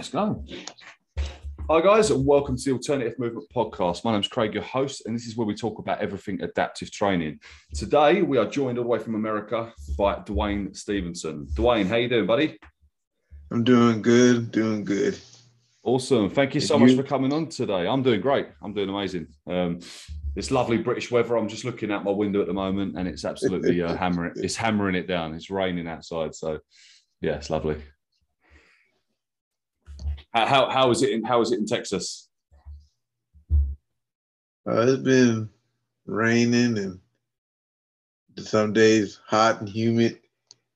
Let's go. Hi, guys, and welcome to the Alternative Movement Podcast. My name's Craig, your host, and this is where we talk about everything adaptive training. Today, we are joined all the way from America by Duane Stevenson. Duane, how you doing, buddy? I'm doing good, doing good. Awesome. Thank you so And much for coming on today. I'm doing great. I'm doing amazing. Um, it's lovely British weather. I'm just looking out my window at the moment, and it's absolutely uh, hammering. It's hammering it down. It's raining outside, so yeah, it's lovely. How, how, is it in How is it in Texas? Uh, it's been raining and some days hot and humid.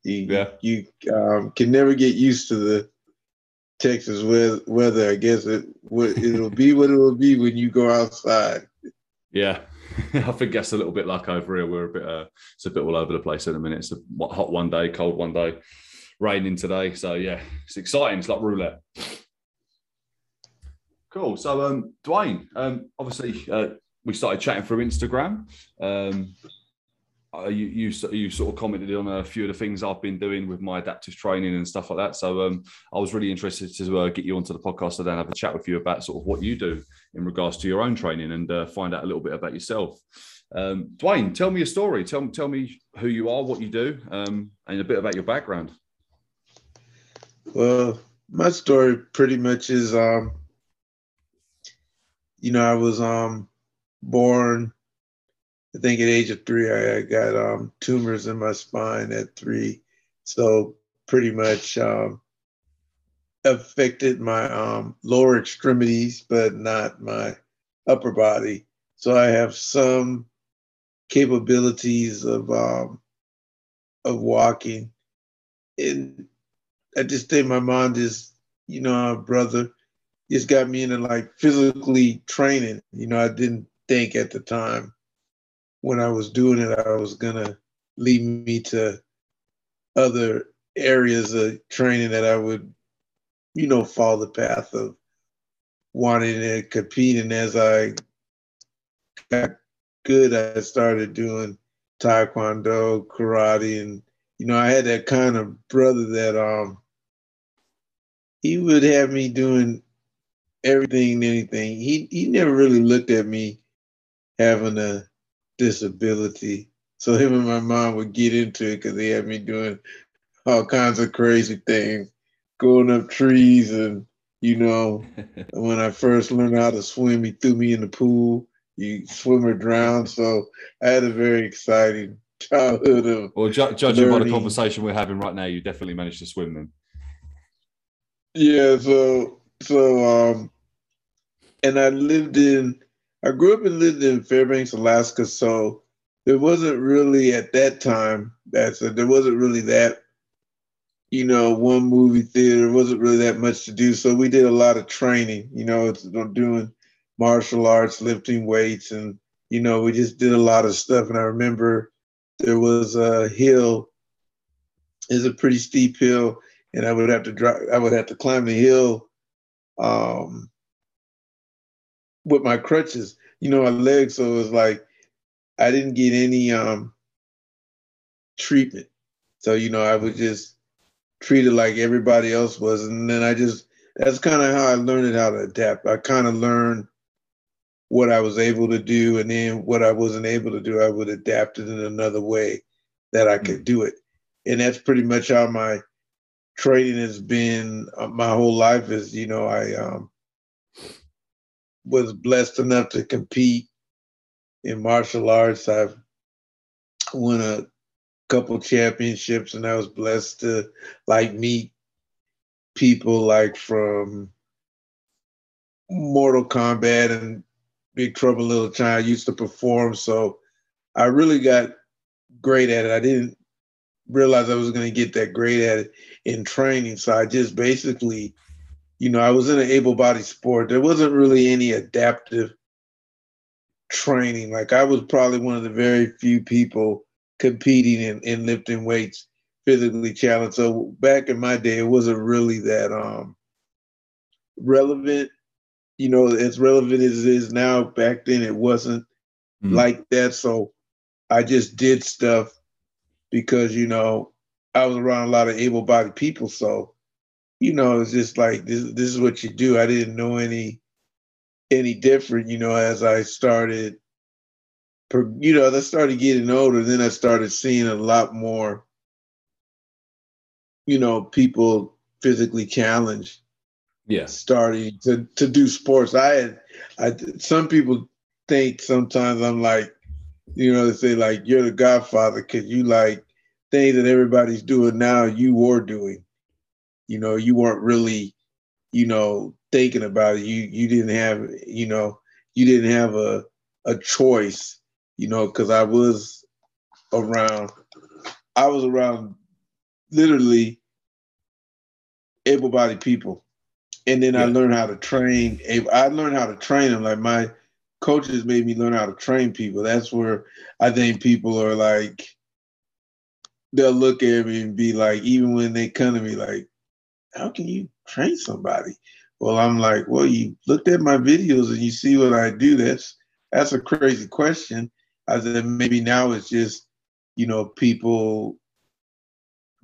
You, Yeah. you um, can never get used to the Texas weather. weather. I guess it what it'll be what it will be when you go outside. Yeah, I think that's a little bit like over here. We're a bit, uh, it's a bit all over the place in a minute. It's a hot one day, cold one day, raining today. So yeah, it's exciting. It's like roulette. Cool. So, um, Duane, um, obviously, uh, we started chatting through Instagram. Um, you, you you sort of commented on a few of the things I've been doing with my adaptive training and stuff like that. So um, I was really interested to uh, get you onto the podcast and then have a chat with you about sort of what you do in regards to your own training and uh, find out a little bit about yourself. Um, Duane, tell me your story. Tell tell me who you are, what you do, um, and a bit about your background. Well, my story pretty much is, um, you know, I was um, born, I think at age of three, I, I got um, tumors in my spine at three. So pretty much um, affected my um, lower extremities, but not my upper body. So I have some capabilities of um, of walking. And I just think my mom is, you know, brother just got me into like physically training. You know, I didn't think at the time when I was doing it, I was gonna lead me to other areas of training that I would, you know, follow the path of wanting to compete. And as I got good, I started doing taekwondo, karate, and you know, I had that kind of brother that um he would have me doing everything and anything. He he never really looked at me having a disability. So him and my mom would get into it because they had me doing all kinds of crazy things, going up trees and you know, when I first learned how to swim, he threw me in the pool. You swim or drown. So I had a very exciting childhood of well, ju- judging by the conversation we're having right now, you definitely managed to swim then. Yeah, so so um and I lived in I grew up and lived in Fairbanks, Alaska, so there wasn't really at that time there wasn't really that you know one movie theater wasn't really that much to do so we did a lot of training you know doing martial arts lifting weights and you know we just did a lot of stuff and i remember there was a hill it's a pretty steep hill and I would have to drive. I would have to climb the hill, um, with my crutches. You know, my legs. So it was like I didn't get any um treatment. So you know, I was just treated like everybody else was, and then I just that's kind of how I learned how to adapt. I kind of learned what I was able to do, and then what I wasn't able to do, I would adapt it in another way that I could do it. And that's pretty much how my training has been uh, my whole life is you know i um, was blessed enough to compete in martial arts i've won a couple championships and i was blessed to like meet people like from mortal kombat and big trouble little china used to perform so i really got great at it i didn't realize i was going to get that great at it in training. So I just basically, you know, I was in an able bodied sport. There wasn't really any adaptive training. Like I was probably one of the very few people competing in, in lifting weights, physically challenged. So back in my day, it wasn't really that um relevant. You know, as relevant as it is now, back then it wasn't Mm. like that. So I just did stuff because, you know, I was around a lot of able-bodied people, so you know, it's just like this. This is what you do. I didn't know any any different, you know, as I started. You know, as I started getting older, then I started seeing a lot more. You know, people physically challenged. Yeah. Starting to to do sports. I had, I some people think sometimes I'm like, you know, they say like you're the Godfather because you like things that everybody's doing now. You were doing you know you weren't really you know thinking about it. You you didn't have you know you didn't have a a choice you know because i was around i was around literally able-bodied people. And then yeah. i learned how to train i learned how to train them like my coaches made me learn how to train people. That's where i think people are like they'll look at me and be like even when they come to me like how can you train somebody? Well, I'm like, well, you looked at my videos and you see what I do. That's that's a crazy question. I said maybe now it's just, you know, people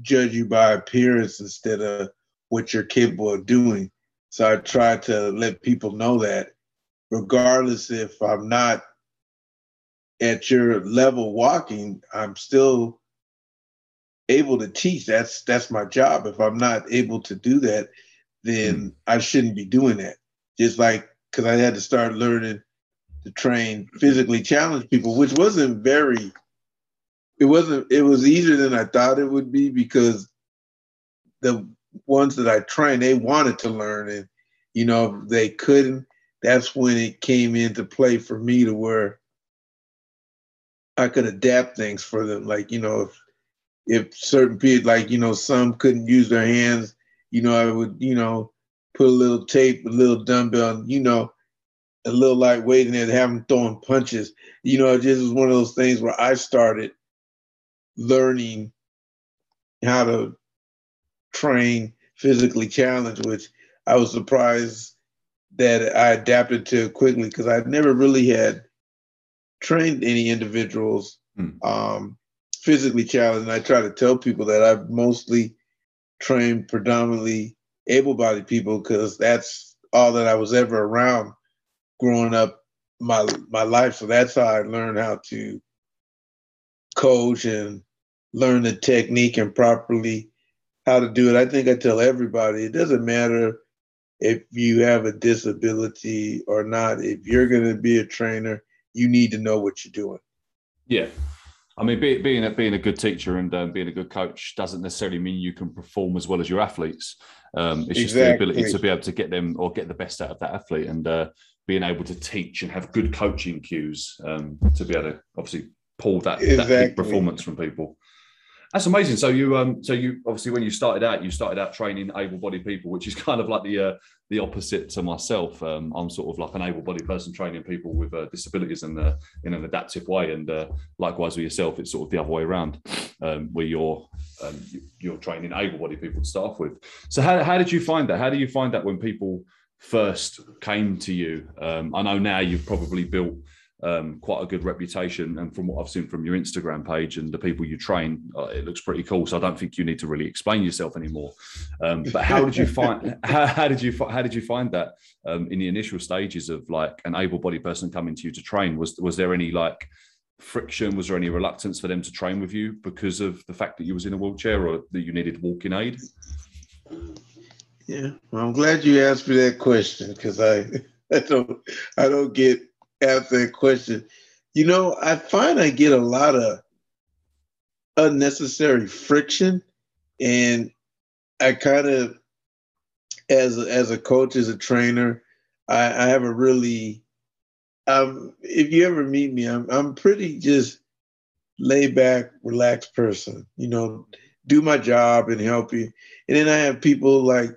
judge you by appearance instead of what you're capable of doing. So I try to let people know that regardless if I'm not at your level walking, I'm still able to teach, that's that's my job. If I'm not able to do that, then mm. I shouldn't be doing that. Just like because I had to start learning to train physically challenged people, which wasn't very. It wasn't. It was easier than I thought it would be because the ones that I trained, they wanted to learn, and you know they couldn't. That's when it came into play for me to where I could adapt things for them. Like you know, if if certain people, like, you know, some couldn't use their hands, you know, I would, you know, put a little tape, a little dumbbell, you know, a little lightweight in there to have them throwing punches. You know, it just was one of those things where I started learning how to train physically challenged, which I was surprised that I adapted to quickly because I'd never really had trained any individuals hmm. um, physically challenged. And I try to tell people that I've mostly trained predominantly able-bodied people because that's all that I was ever around growing up my my life. So that's how I learned how to coach and learn the technique and properly how to do it. I think I tell everybody it doesn't matter if you have a disability or not. If you're going to be a trainer, you need to know what you're doing. Yeah, I mean, be, being a, being a good teacher and um, being a good coach doesn't necessarily mean you can perform as well as your athletes. Um, it's exactly. just the ability to be able to get them or get the best out of that athlete and uh, being able to teach and have good coaching cues um, to be able to obviously pull that, exactly. that performance from people. That's amazing. So you, um, so you obviously when you started out, you started out training able-bodied people, which is kind of like the uh, the opposite to myself. Um, I'm sort of like an able-bodied person training people with uh, disabilities in, the, in an adaptive way, and uh, likewise with yourself, it's sort of the other way around, um, where you're um, you're training able-bodied people to start off with. So how how did you find that? How do you find that when people first came to you? Um, I know now you've probably built um, quite a good reputation. And from what I've seen from your Instagram page and the people you train, uh, it looks pretty cool. So I don't think you need to really explain yourself anymore. Um, but how did you find? How, how, did you how did you find that um, in the initial stages of like an able-bodied person coming to you to train? Was was there any like friction? Was there any reluctance for them to train with you because of the fact that you was in a wheelchair or that you needed walking aid? Yeah, well, I'm glad you asked me that question because I I don't I don't get ask that question. You know, I find I get a lot of unnecessary friction, and I kind of, as as a coach, as a trainer, I, I have a really, um, if you ever meet me, I'm I'm pretty just laid back, relaxed person. You know, do my job and help you, and then I have people like,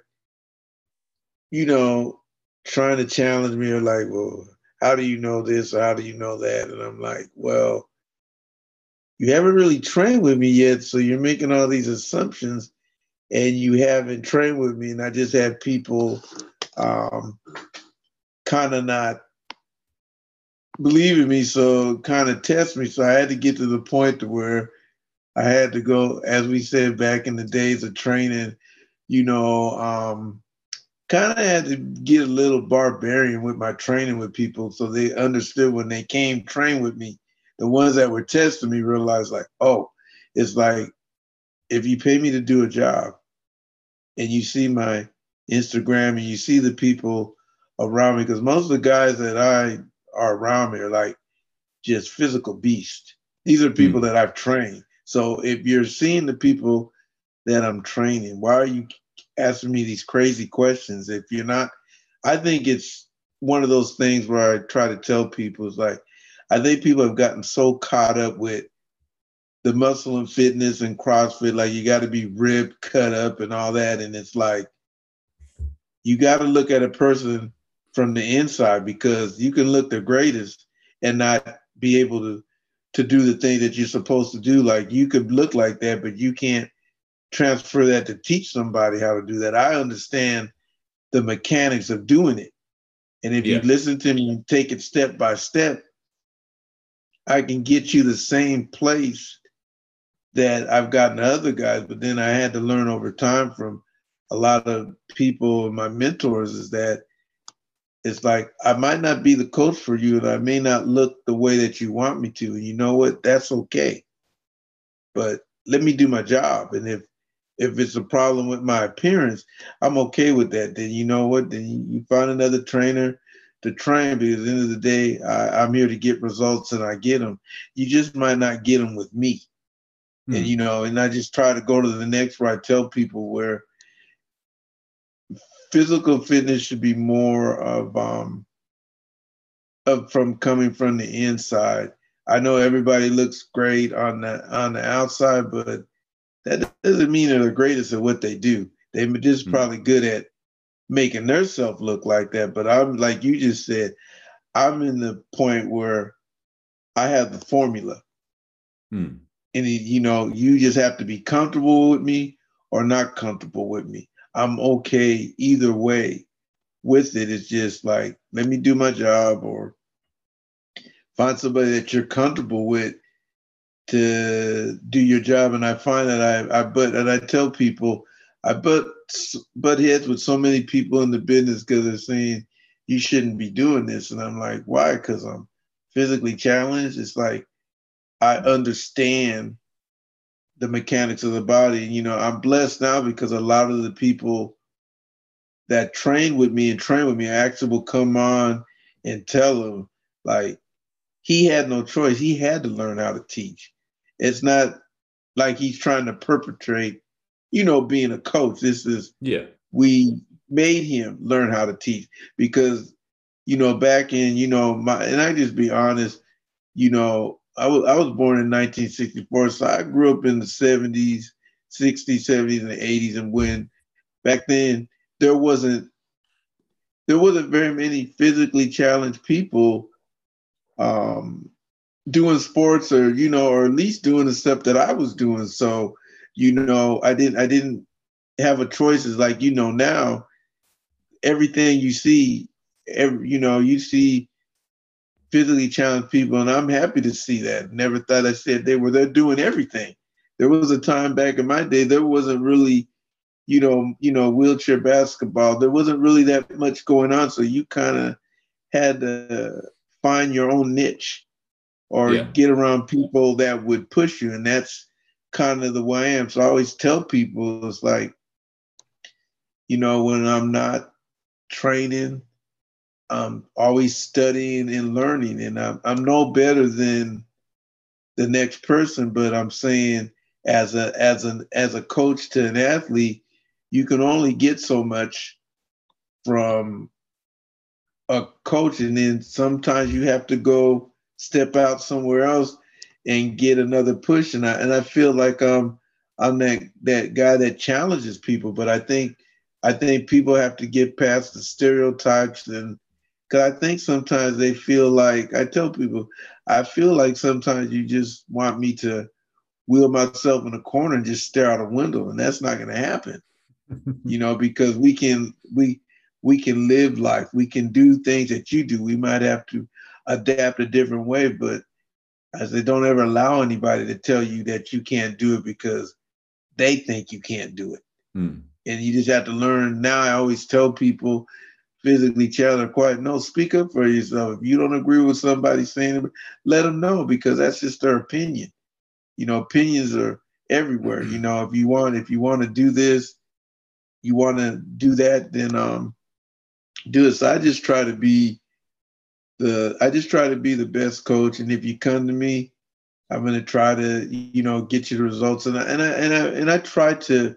you know, trying to challenge me or like, well, how do you know this how do you know that? And I'm like, well, you haven't really trained with me yet, so you're making all these assumptions and you haven't trained with me. And I just have people um, kind of not believing me, so kind of test me. So I had to get to the point to where I had to go, as we said back in the days of training, you know, um, kind of had to get a little barbarian with my training with people so they understood when they came train with me. The ones that were testing me realized, like, oh, it's like if you pay me to do a job and you see my Instagram and you see the people around me, because most of the guys that I are around me are like just physical beasts. These are people mm. that I've trained. So if you're seeing the people that I'm training, why are you asking me these crazy questions? If you're not, I think it's one of those things where I try to tell people is like, I think people have gotten so caught up with the muscle and fitness and CrossFit, like you got to be ripped, cut up, and all that. And it's like, you got to look at a person from the inside because you can look the greatest and not be able to to do the thing that you're supposed to do. Like you could look like that, but you can't transfer that to teach somebody how to do that. I understand the mechanics of doing it. And if yeah. you listen to me and take it step by step, I can get you the same place that I've gotten other guys, but then I had to learn over time from a lot of people, my mentors, is that it's like I might not be the coach for you, and I may not look the way that you want me to. And you know what? That's okay. But let me do my job. And if if it's a problem with my appearance, I'm okay with that. Then you know what? Then you find another trainer to train because at the end of the day, I, am here to get results and I get them. You just might not get them with me. Mm. And you know, and I just try to go to the next where I tell people where physical fitness should be more of um of from coming from the inside. I know everybody looks great on the on the outside, but that doesn't mean they're the greatest at what they do. They're just mm probably good at making themselves look like that. But I'm like you just said, I'm in the point where I have the formula. Mm. And you know, you just have to be comfortable with me or not comfortable with me. I'm okay either way with it. It's just like, let me do my job or find somebody that you're comfortable with to do your job. And I find that I, I but and I tell people I butt butt heads with so many people in the business because they're saying you shouldn't be doing this. And I'm like, why? Because I'm physically challenged. It's like I understand the mechanics of the body. And you know, I'm blessed now because a lot of the people that train with me and train with me actually will come on and tell them like he had no choice. He had to learn how to teach. It's not like he's trying to perpetrate, you know, being a coach. This is yeah. We made him learn how to teach because, you know, back in, you know, my and I just be honest, you know, I was I was born in 1964, so I grew up in the 70s, 60s, 70s, and 80s. And when back then there wasn't there wasn't very many physically challenged people um, doing sports or you know or at least doing the stuff that I was doing. So you know I didn't I didn't have a choice. It's like you know now everything you see, every, you know you see physically challenged people, and I'm happy to see that. Never thought I said they were they're doing everything. There was a time back in my day there wasn't really, you know, you know, wheelchair basketball. There wasn't really that much going on, so you kind of had to find your own niche or yeah. get around people that would push you, and that's kind of the way I am. So I always tell people it's like, you know, when I'm not training I'm always studying and learning, and I'm, I'm no better than the next person. But I'm saying, as a as an as a coach to an athlete, you can only get so much from a coach, and then sometimes you have to go step out somewhere else and get another push. And I and I feel like I'm I'm that that guy that challenges people, but I think I think people have to get past the stereotypes and because I think sometimes they feel like, I tell people, I feel like sometimes you just want me to wheel myself in a corner and just stare out a window. And that's not going to happen, you know, because we can, we, we can live life. We can do things that you do. We might have to adapt a different way, but as they don't ever allow anybody to tell you that you can't do it because they think you can't do it. Mm. and you just have to learn. Now I always tell people physically challenged or quiet. No, speak up for yourself. If you don't agree with somebody saying it, let them know because that's just their opinion. You know, opinions are everywhere. You know, if you want, if you want to do this, you want to do that, then um, do it. So I just try to be the, I just try to be the best coach. And if you come to me, I'm going to try to, you know, get you the results. And I, and I, and I, and I try to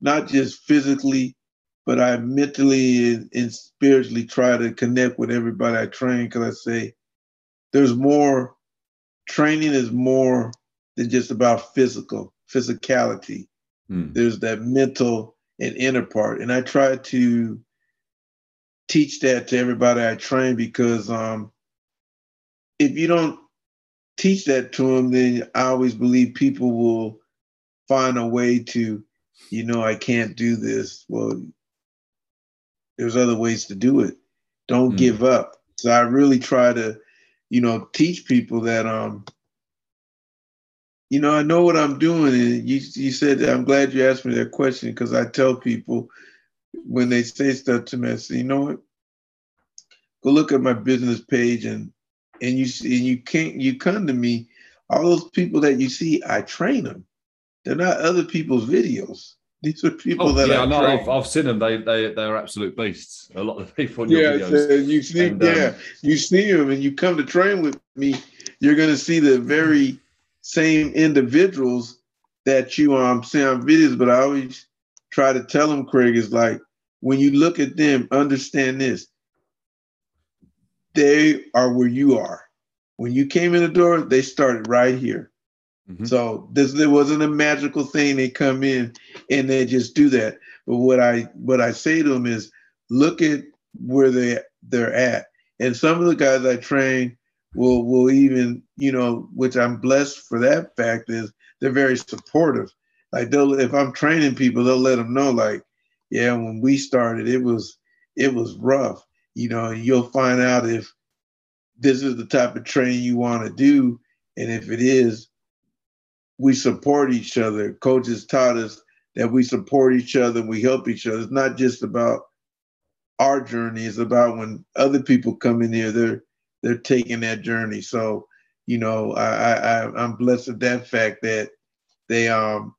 not just physically, but I mentally and, and spiritually try to connect with everybody I train because I say there's more, training is more than just about physical, physicality. Mm. There's that mental and inner part. And I try to teach that to everybody I train because um, if you don't teach that to them, then I always believe people will find a way to, you know, I can't do this. Well, there's other ways to do it. Don't mm. give up. So I really try to, you know, teach people that um, you know, I know what I'm doing. And you you said that I'm glad you asked me that question because I tell people when they say stuff to me, I say, you know what? Go look at my business page and and you see and you can't you come to me. All those people that you see, I train them. They're not other people's videos. These are people oh, that yeah, I know. I've, I've, seen them. They they they're absolute beasts. A lot of the people in yeah, your videos. you see, and, yeah, um, you see them, and you come to train with me. You're going to see the very same individuals that you um see on videos. But I always try to tell them, Craig, is like when you look at them, understand this: they are where you are. When you came in the door, they started right here. Mm-hmm. So this there wasn't a magical thing. They come in and they just do that. But what I what I say to them is look at where they they're at. And some of the guys I train will will even, you know, which I'm blessed for that fact is they're very supportive. Like they'll if I'm training people, they'll let them know, like, yeah, when we started, it was it was rough. You know, you'll find out if this is the type of training you want to do. And if it is, we support each other. Coaches taught us that we support each other we help each other. It's not just about our journey, it's about when other people come in here, they're they're taking that journey. So, you know, I, I I'm blessed with that fact that they um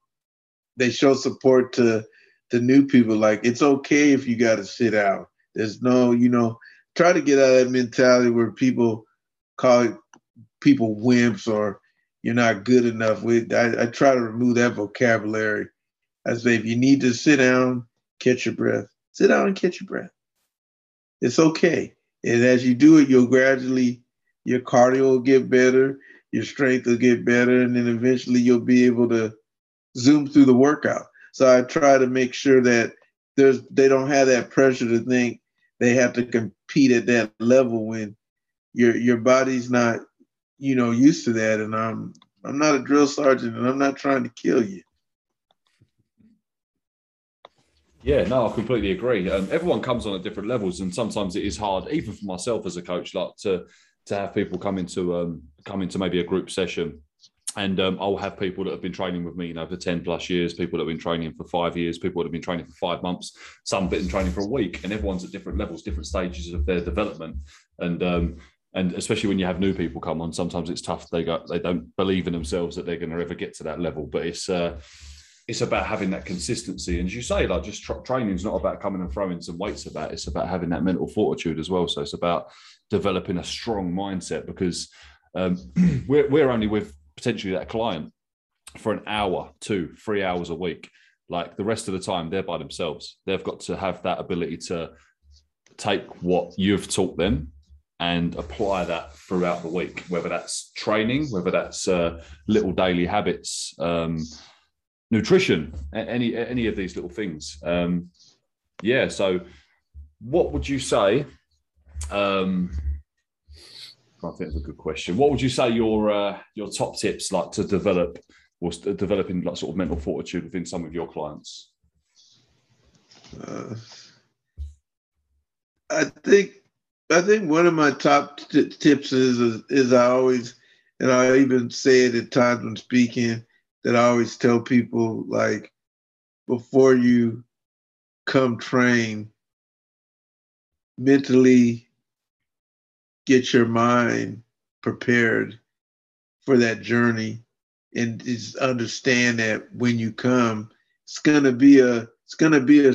they show support to to new people. Like it's okay if you gotta sit out. There's no, you know, try to get out of that mentality where people call people wimps or you're not good enough. With I, I try to remove that vocabulary. I say, if you need to sit down, catch your breath. Sit down and catch your breath. It's okay. And as you do it, you'll gradually, your cardio will get better, your strength will get better, and then eventually you'll be able to zoom through the workout. So I try to make sure that there's they don't have that pressure to think they have to compete at that level when your your body's not you know, used to that. And I'm I'm not a drill sergeant, and I'm not trying to kill you. Yeah, no, I completely agree. Um, everyone comes on at different levels, and sometimes it is hard, even for myself as a coach, like to to have people come into um, come into maybe a group session, and um, I'll have people that have been training with me, you know, for ten plus years, people that have been training for five years, people that have been training for five months, some been training for a week, and everyone's at different levels, different stages of their development, and um, and especially when you have new people come on, sometimes it's tough. They got they don't believe in themselves that they're going to ever get to that level. But it's uh, it's about having that consistency. And as you say, like just tra- training is not about coming and throwing some weights about. It's about having that mental fortitude as well. So it's about developing a strong mindset because um, we're we're only with potentially that client for an hour, two, three hours a week. Like the rest of the time, they're by themselves. They've got to have that ability to take what you've taught them and apply that throughout the week, whether that's training, whether that's uh, little daily habits, um, nutrition, any any of these little things. Um, yeah. So, what would you say? Um, I think it's a good question. What would you say your uh, your top tips like to develop or developing like sort of mental fortitude within some of your clients? Uh, I think I think one of my top t- tips is, is, is I always, and I even say it at times when speaking, that I always tell people like, before you come train, mentally get your mind prepared for that journey and just understand that when you come, it's gonna be a it's gonna be a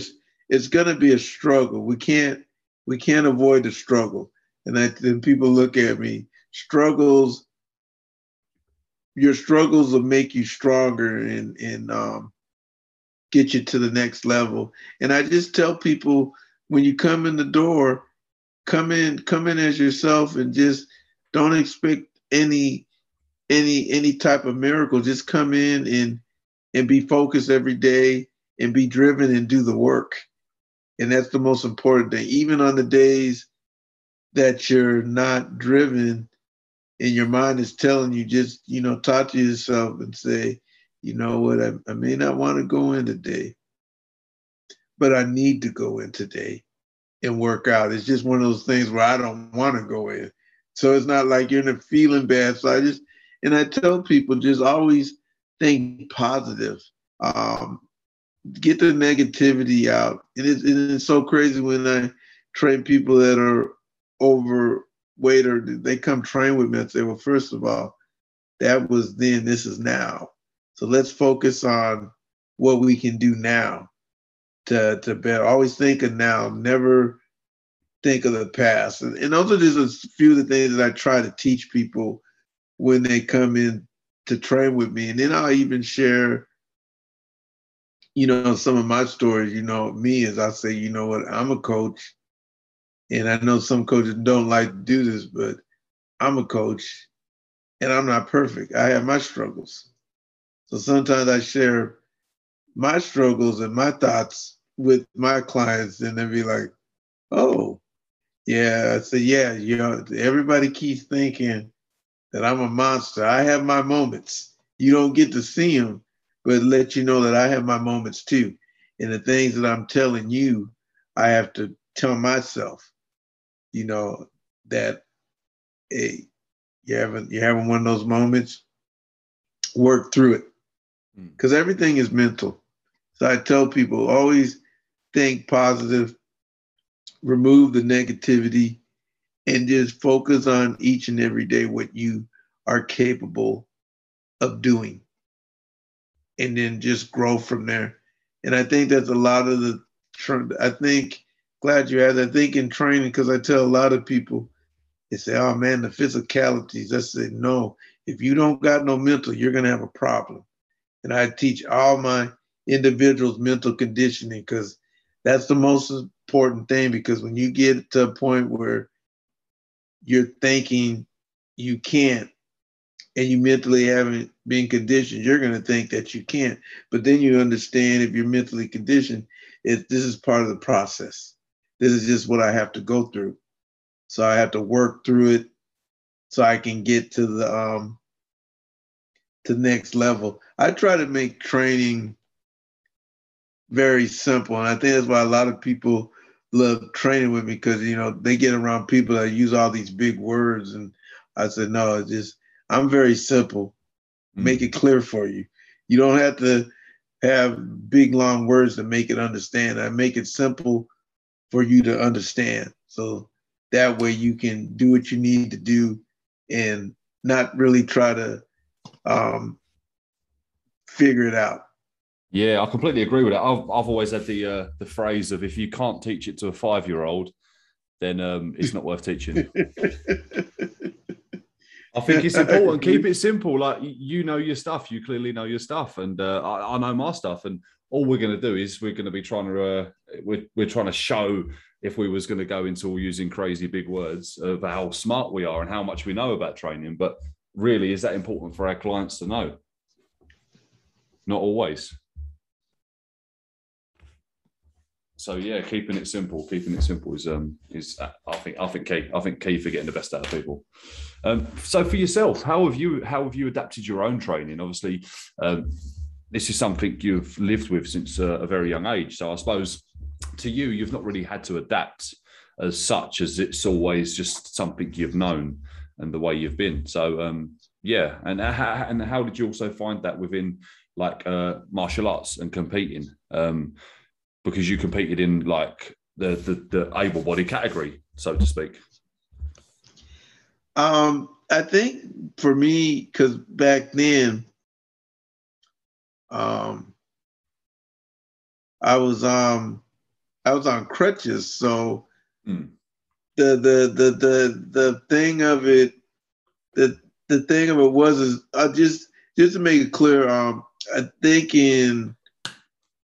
it's gonna be a struggle. We can't we can't avoid the struggle. And I, then people look at me, struggles, your struggles will make you stronger and and um, get you to the next level. And I just tell people when you come in the door, come in, come in as yourself and just don't expect any any any type of miracle. Just come in and and be focused every day and be driven and do the work. And that's the most important thing. Even on the days that you're not driven and your mind is telling you just, you know, talk to yourself and say, you know what, I, I may not want to go in today, but I need to go in today and work out. It's just one of those things where I don't want to go in. So it's not like you're in a feeling bad. So I just, and I tell people just always think positive. Um, get the negativity out. And it's, and it's so crazy when I train people that are overweight or they come train with me and say, well, first of all, that was then, this is now. So let's focus on what we can do now to, to better. Always think of now, never think of the past. And, and those are just a few of the things that I try to teach people when they come in to train with me. And then I'll even share you know, some of my stories, you know, me as I say, you know what, I'm a coach. And I know some coaches don't like to do this, but I'm a coach and I'm not perfect. I have my struggles. So sometimes I share my struggles and my thoughts with my clients and they'd be like, oh, yeah. I said, yeah, you know, everybody keeps thinking that I'm a monster. I have my moments. You don't get to see them but let you know that I have my moments too. And the things that I'm telling you, I have to tell myself, you know, that hey, you having you having one of those moments, work through it. Because hmm. mm. everything is mental. So I tell people always think positive, remove the negativity, and just focus on each and every day what you are capable of doing and then just grow from there. And I think that's a lot of the, I think, glad you asked. I think in training, because I tell a lot of people, they say, oh man, the physicalities. I say, no, if you don't got no mental, you're going to have a problem. And I teach all my individuals mental conditioning because that's the most important thing. Because when you get to a point where you're thinking you can't, and you mentally haven't been conditioned, you're going to think that you can't. But then you understand if you're mentally conditioned, it, this is part of the process. This is just what I have to go through. So I have to work through it so I can get to the um to next level. I try to make training very simple. And I think that's why a lot of people love training with me because you know they get around people that use all these big words and I said, no, it's just I'm very simple. Mm-hmm. Make it clear for you. You don't have to have big long words to make it understand. I make it simple for you to understand. So that way you can do what you need to do and not really try to um, figure it out. Yeah, I completely agree with that. I've, I've always had the uh, the phrase of if you can't teach it to a five year old, then um, it's not worth teaching. I think it's important. Keep it simple. Like you know your stuff. You clearly know your stuff, and uh, I, I, know my stuff. And all we're going to do is we're going to be trying to uh, we're we're trying to show if we was going to go into all using crazy big words of how smart we are and how much we know about training. But really, is that important for our clients to know? Not always. So yeah, keeping it simple, keeping it simple is um is uh, I think I think key. I think key for getting the best out of people. Um, so for yourself, how have you how have you adapted your own training? Obviously, um, this is something you've lived with since a, a very young age. So I suppose to you, you've not really had to adapt as such as it's always just something you've known and the way you've been. So um, yeah, and how, and how did you also find that within like uh, martial arts and competing? Um, because you competed in like the the, the able body category, so to speak? Um, I think for me, because back then, um, I was um, I was on crutches, so Mm. the the the the the thing of it, the the thing of it was is I just just to make it clear, um, I think in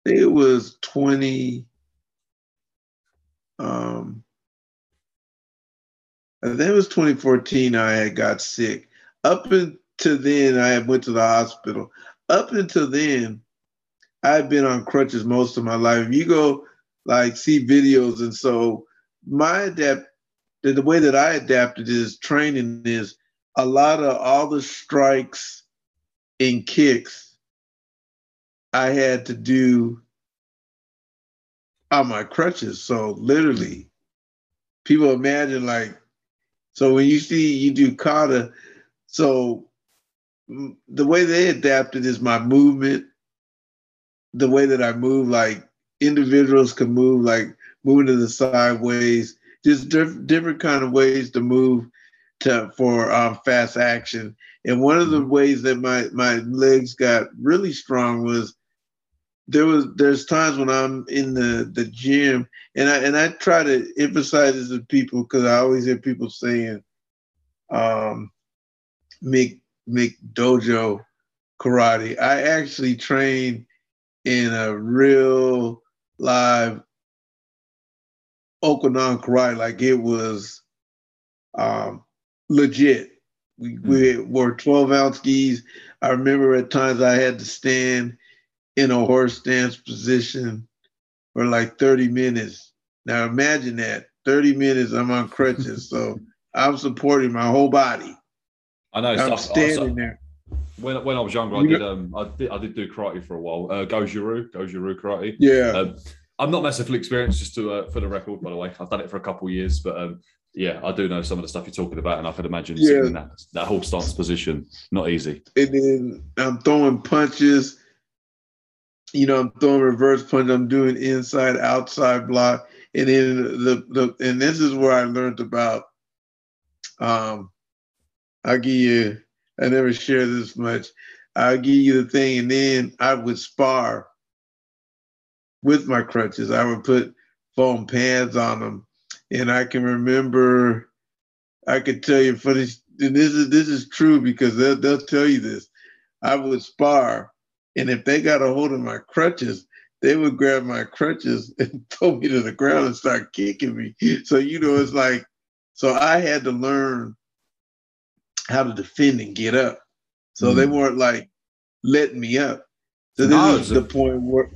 think it was twenty, um, I think it was 2014 I had got sick. Up until then, I had went to the hospital. Up until then, I had been on crutches most of my life. You go like see videos, and so my adapt the, the way that I adapted is training is a lot of all the strikes and kicks I had to do on my crutches. So literally, people imagine like so when you see you do kata, so the way they adapted is my movement, the way that I move, like individuals can move, like moving to the sideways, just diff- different kind of ways to move to for um, fast action. And one of the ways that my my legs got really strong was there was there's times when I'm in the the gym and I and I try to emphasize this to people because I always hear people saying, um, make make dojo karate. I actually train in a real live Okinawan karate, like it was um, legit. We, we wore 12 ounce skis. I remember at times I had to stand in a horse stance position for like 30 minutes. Now imagine that 30 minutes I'm on crutches. so I'm supporting my whole body. I know. I'm so- standing so- there. when when I was younger, I did um I did I did do karate for a while. Uh, Goju-ryu, Goju-ryu karate. Yeah. Um, I'm not massively experienced, just to uh, for the record, by the way. I've done it for a couple of years, but um, yeah, I do know some of the stuff you're talking about, and I could imagine Yeah. that that whole stance position not easy. and then I'm throwing punches. You know, I'm throwing reverse punch. I'm doing inside, outside block, and then the the and this is where I learned about. Um, I'll give you. I never share this much. I'll give you the thing, and then I would spar with my crutches. I would put foam pads on them, and I can remember. I could tell you for this, and this is this is true because they'll they'll tell you this. I would spar, and if they got a hold of my crutches, they would grab my crutches and throw me to the ground and start kicking me. So you know, it's like, so I had to learn how to defend and get up. So they Mm. weren't like letting me up. So this No, is the point where,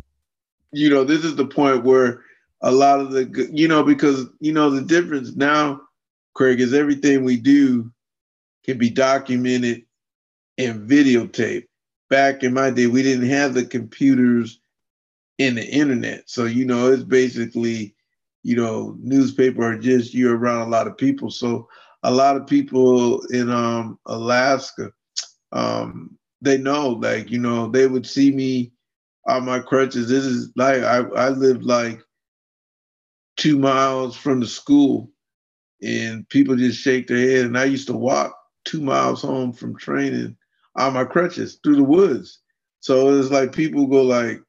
you know, this is the point where a lot of the, you know, because you know the difference now, Craig, is everything we do can be documented and videotape. Back in my day, we didn't have the computers and the internet. So, you know, it's basically, you know, newspaper or just you're around a lot of people. So a lot of people in um Alaska, um, they know, like, you know, they would see me on my crutches. This is like I, I lived like two miles from the school and people just shake their head. And I used to walk two miles home from training on my crutches through the woods. So it's like people go like,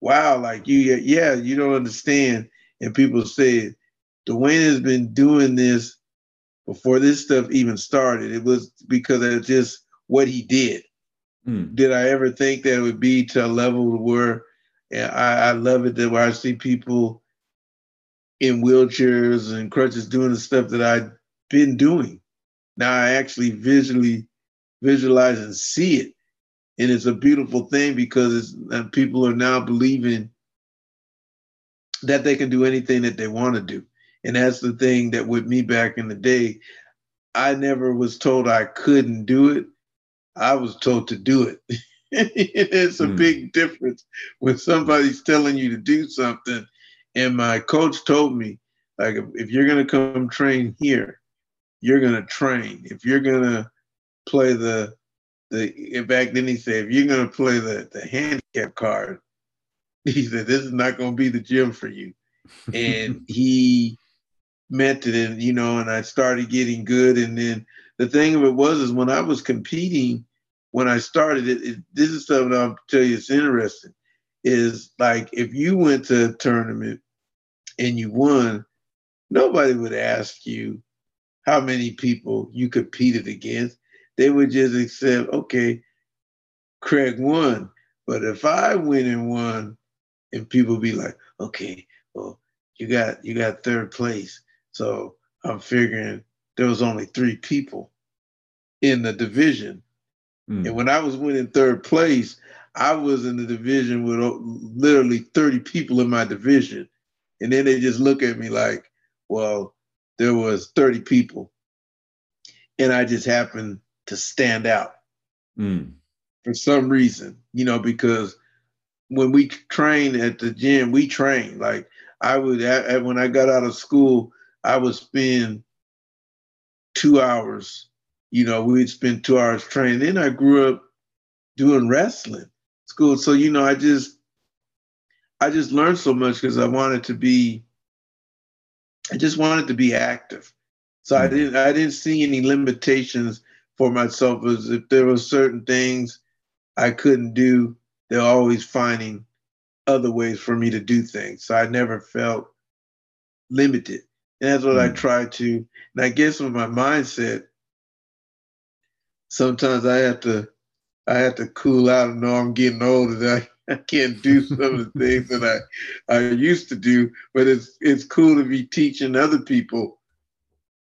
wow, like you, yeah, you don't understand. And people say, Duane has been doing this before this stuff even started. It was because of just what he did. Mm. Did I ever think that it would be to a level where and I, I love it that where I see people in wheelchairs and crutches doing the stuff that I've been doing. Now I actually visually visualize and see it. And it's a beautiful thing because people are now believing that they can do anything that they want to do. And that's the thing that with me back in the day, I never was told I couldn't do it. I was told to do it. it's a Hmm. big difference when somebody's telling you to do something. And my coach told me, like, if, if you're going to come train here, you're going to train. If you're going to play the, the, back then he said, if you're going to play the, the handicap card, He said, This is not going to be the gym for you. And he meant it, and you know, and I started getting good. And then the thing of it was, is when I was competing, when I started it, it this is something I'll tell you, it's interesting. Is like if you went to a tournament and you won, nobody would ask you how many people you competed against. They would just accept, okay, Craig won. But if I win and won, and people be like, okay, well, you got you got third place. So I'm figuring there was only three people in the division. Mm. And when I was winning third place, I was in the division with literally 30 people in my division. And then they just look at me like, well, there was 30 people. And I just happened to stand out mm. for some reason, you know, because when we train at the gym, we train. Like I would, when I got out of school, I would spend two hours, you know, we'd spend two hours training. Then I grew up doing wrestling school. So, you know, I just, I just learned so much because I wanted to be, I just wanted to be active. So mm-hmm. I didn't, I didn't see any limitations for myself as if there were certain things I couldn't do, they're always finding other ways for me to do things. So I never felt limited. And that's what mm. I try to. And I guess with my mindset, sometimes I have to I have to cool out and know I'm getting older that I, I can't do some of the things that I, I used to do. But it's it's cool to be teaching other people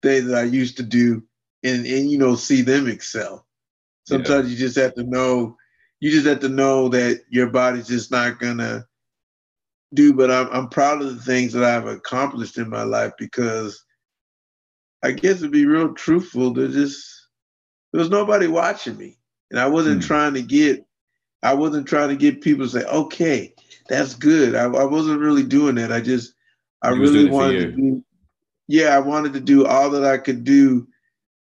things that I used to do and, and you know, see them excel. Sometimes yeah. you just have to know you just have to know that your body's just not gonna do. But I'm I'm proud of the things that I've accomplished in my life because I guess to be real truthful, there just there was nobody watching me, and I wasn't hmm. trying to get I wasn't trying to get people to say, okay, that's good. I, I wasn't really doing that. I just I really wanted to do yeah, I wanted to do all that I could do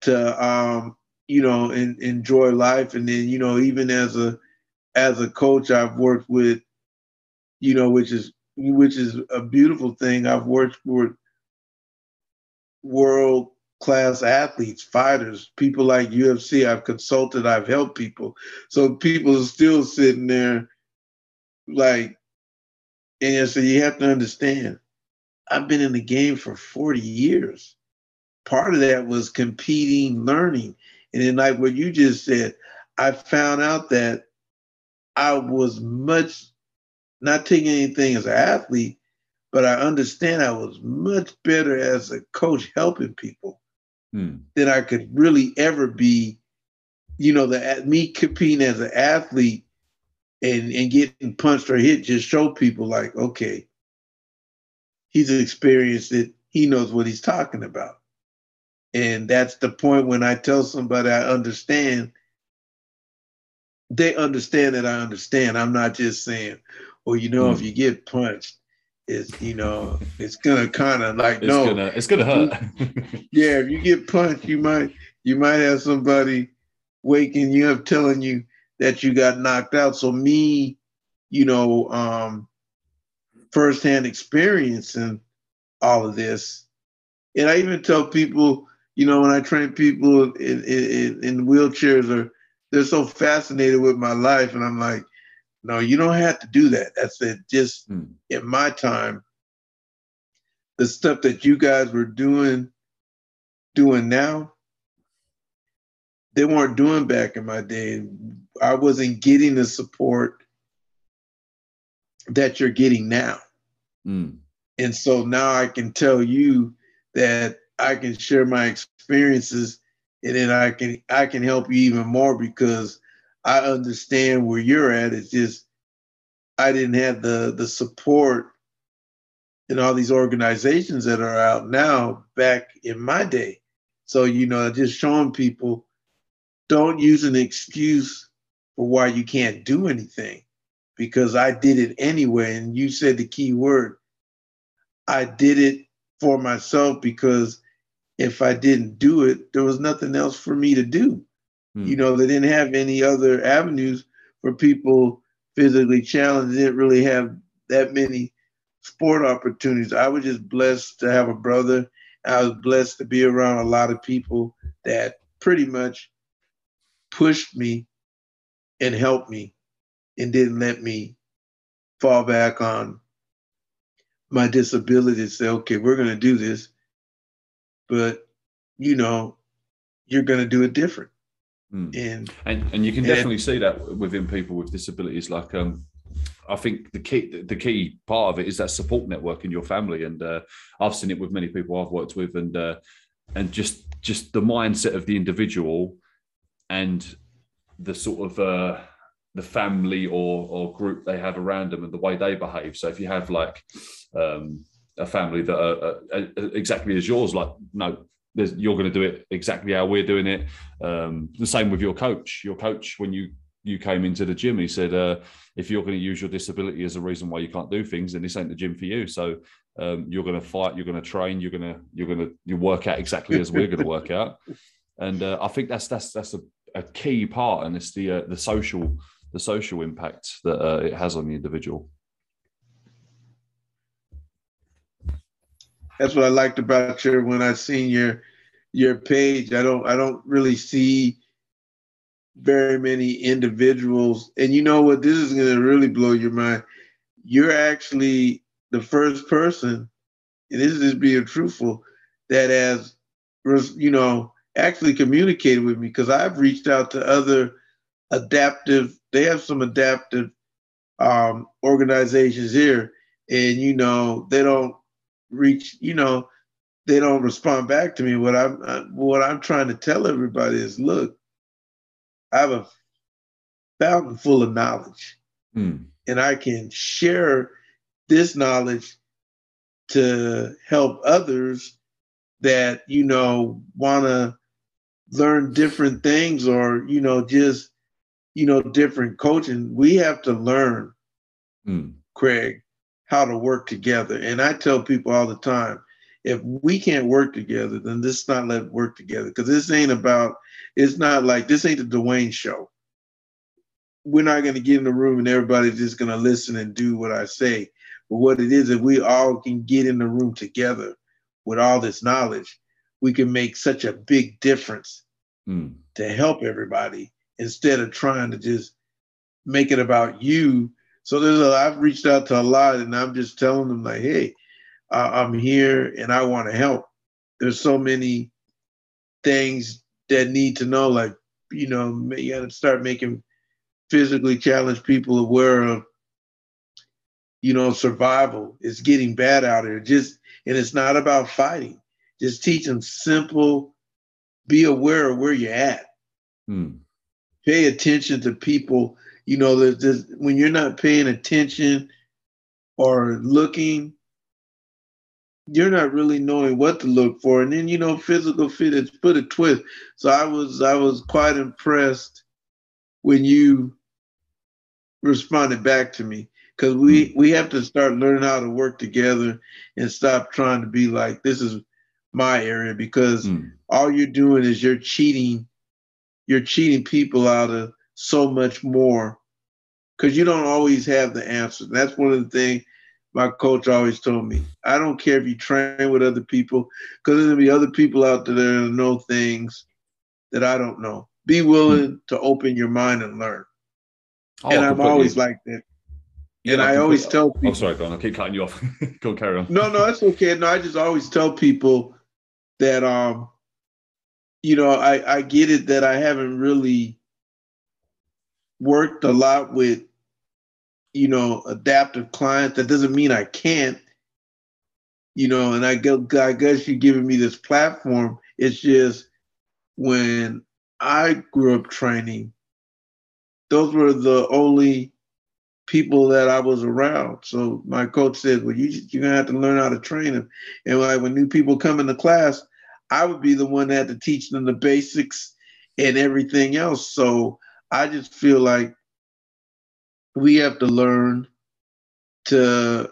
to um you know, and enjoy life. And then, you know, even as a as a coach, I've worked with, you know, which is which is a beautiful thing. I've worked with world class athletes, fighters, people like UFC. I've consulted, I've helped people. So people are still sitting there like, and so you have to understand, I've been in the game for 40 years. Part of that was competing, learning. And then, like what you just said, I found out that I was much not taking anything as an athlete, but I understand I was much better as a coach helping people hmm. than I could really ever be. You know, the me competing as an athlete and and getting punched or hit just show people like, okay, he's experienced it. He knows what he's talking about. And that's the point when I tell somebody I understand, they understand that I understand. I'm not just saying, well, you know, mm. if hmm. you get punched, it's you know, it's gonna kind of like it's no, gonna, it's gonna hurt. yeah, if you get punched, you might you might have somebody waking you up telling you that you got knocked out. So me, you know, um, firsthand experience and all of this, and I even tell people you know, when I train people in, in, in wheelchairs or they're so fascinated with my life. And I'm like, no, you don't have to do that. That's it. Just hmm. in my time, the stuff that you guys were doing, doing now, they weren't doing back in my day. I wasn't getting the support that you're getting now. Hmm. And so now I can tell you that I can share my experiences and then I can I can help you even more because I understand where you're at. It's just I didn't have the the support in all these organizations that are out now back in my day. So, you know, just showing people don't use an excuse for why you can't do anything because I did it anyway. And you said the key word I did it for myself because if I didn't do it, there was nothing else for me to do. Hmm. You know, they didn't have any other avenues for people physically challenged. They didn't really have that many sport opportunities. I was just blessed to have a brother. I was blessed to be around a lot of people that pretty much pushed me and helped me and didn't let me fall back on my disability to say, okay, we're going to do this, but you know, you're going to do it different. Mm. And, and and you can definitely see that within people with disabilities. Like, um, I think the key the key part of it is that support network in your family, and uh, I've seen it with many people I've worked with, and uh, and just just the mindset of the individual and the sort of uh, the family or or group they have around them and the way they behave. So if you have like um, a family that are, are, exactly as yours, like no, you're going to do it exactly how we're doing it. Um, the same with your coach. Your coach, when you you came into the gym, he said, uh, if you're going to use your disability as a reason why you can't do things, then this ain't the gym for you. So um, you're going to fight, you're going to train, you're going to you're going to you work out exactly as we're going to work out. And uh, I think that's that's that's a, a key part, and it's the uh, the social the social impact that uh, it has on the individual. That's what I liked about your when I seen your your page. I don't I don't really see very many individuals. And you know what? This is to really blow your mind. You're actually the first person, and this is being truthful, that has, you know, actually communicated with me because I've reached out to other adaptive. They have some adaptive um, organizations here, and you know they don't reach. You know, they don't respond back to me. What I'm what I'm trying to tell everybody is, look, I have a fountain full of knowledge, mm. and I can share this knowledge to help others that you know want to learn different things or you know just you know different coaching we have to learn mm. craig how to work together and i tell people all the time if we can't work together then this not let work together because this ain't about it's not like this ain't the Duane show. We're not going to get in the room and everybody's just going to listen and do what I say. But what it is, if we all can get in the room together with all this knowledge, we can make such a big difference mm. to help everybody instead of trying to just make it about you. So there's a, I've reached out to a lot and I'm just telling them like, hey, uh, I'm here and I want to help. There's so many things that need to know, like, you know, you got to start making physically challenged people aware of, you know, survival. It's getting bad out here. Just and it's not about fighting. Just teach them simple. Be aware of where you're at. Hmm. Pay attention to people. You know, there's, there's, when you're not paying attention or looking, you're not really knowing what to look for. And then you know, physical fitness put a twist. So I was I was quite impressed when you responded back to me because we we have to start learning how to work together and stop trying to be like this is my area because mm. all you're doing is you're cheating you're cheating people out of so much more because you don't always have the answer that's one of the things my coach always told me, I don't care if you train with other people, because there's gonna be other people out there that know things that I don't know. Be willing mm. to open your mind and learn. Oh, and I'm always like that. Yeah, and I, I always tell people. Oh, sorry, on. I keep cutting you off. go carry on. No, no, that's okay. No, I just always tell people that, um, you know, I, I get it that I haven't really worked a lot with you know, adaptive clients. That doesn't mean I can't, you know, and I, guess you're giving me this platform. It's just when I grew up training, those were the only people that I was around. So my coach said, "Well, you you're gonna have to learn how to train them." And like when new people come into class, I would be the one that had to teach them the basics and everything else. So I just feel like we have to learn to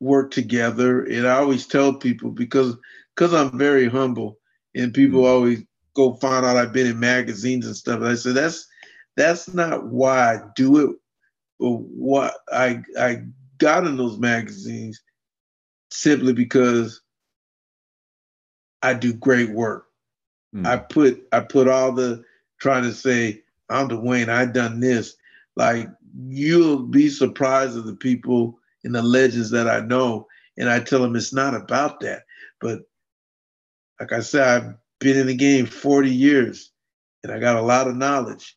work together. And I always tell people because because I'm very humble and people mm-hmm. always go find out I've been in magazines and stuff. And I said that's that's not why I do it, but what I I got in those magazines simply because I do great work. Mm. I put I put all the trying to say I'm Duane. I done this. Like you'll be surprised of the people and the legends that I know, and I tell them it's not about that. But like I said, I've been in the game 40 years, and I got a lot of knowledge,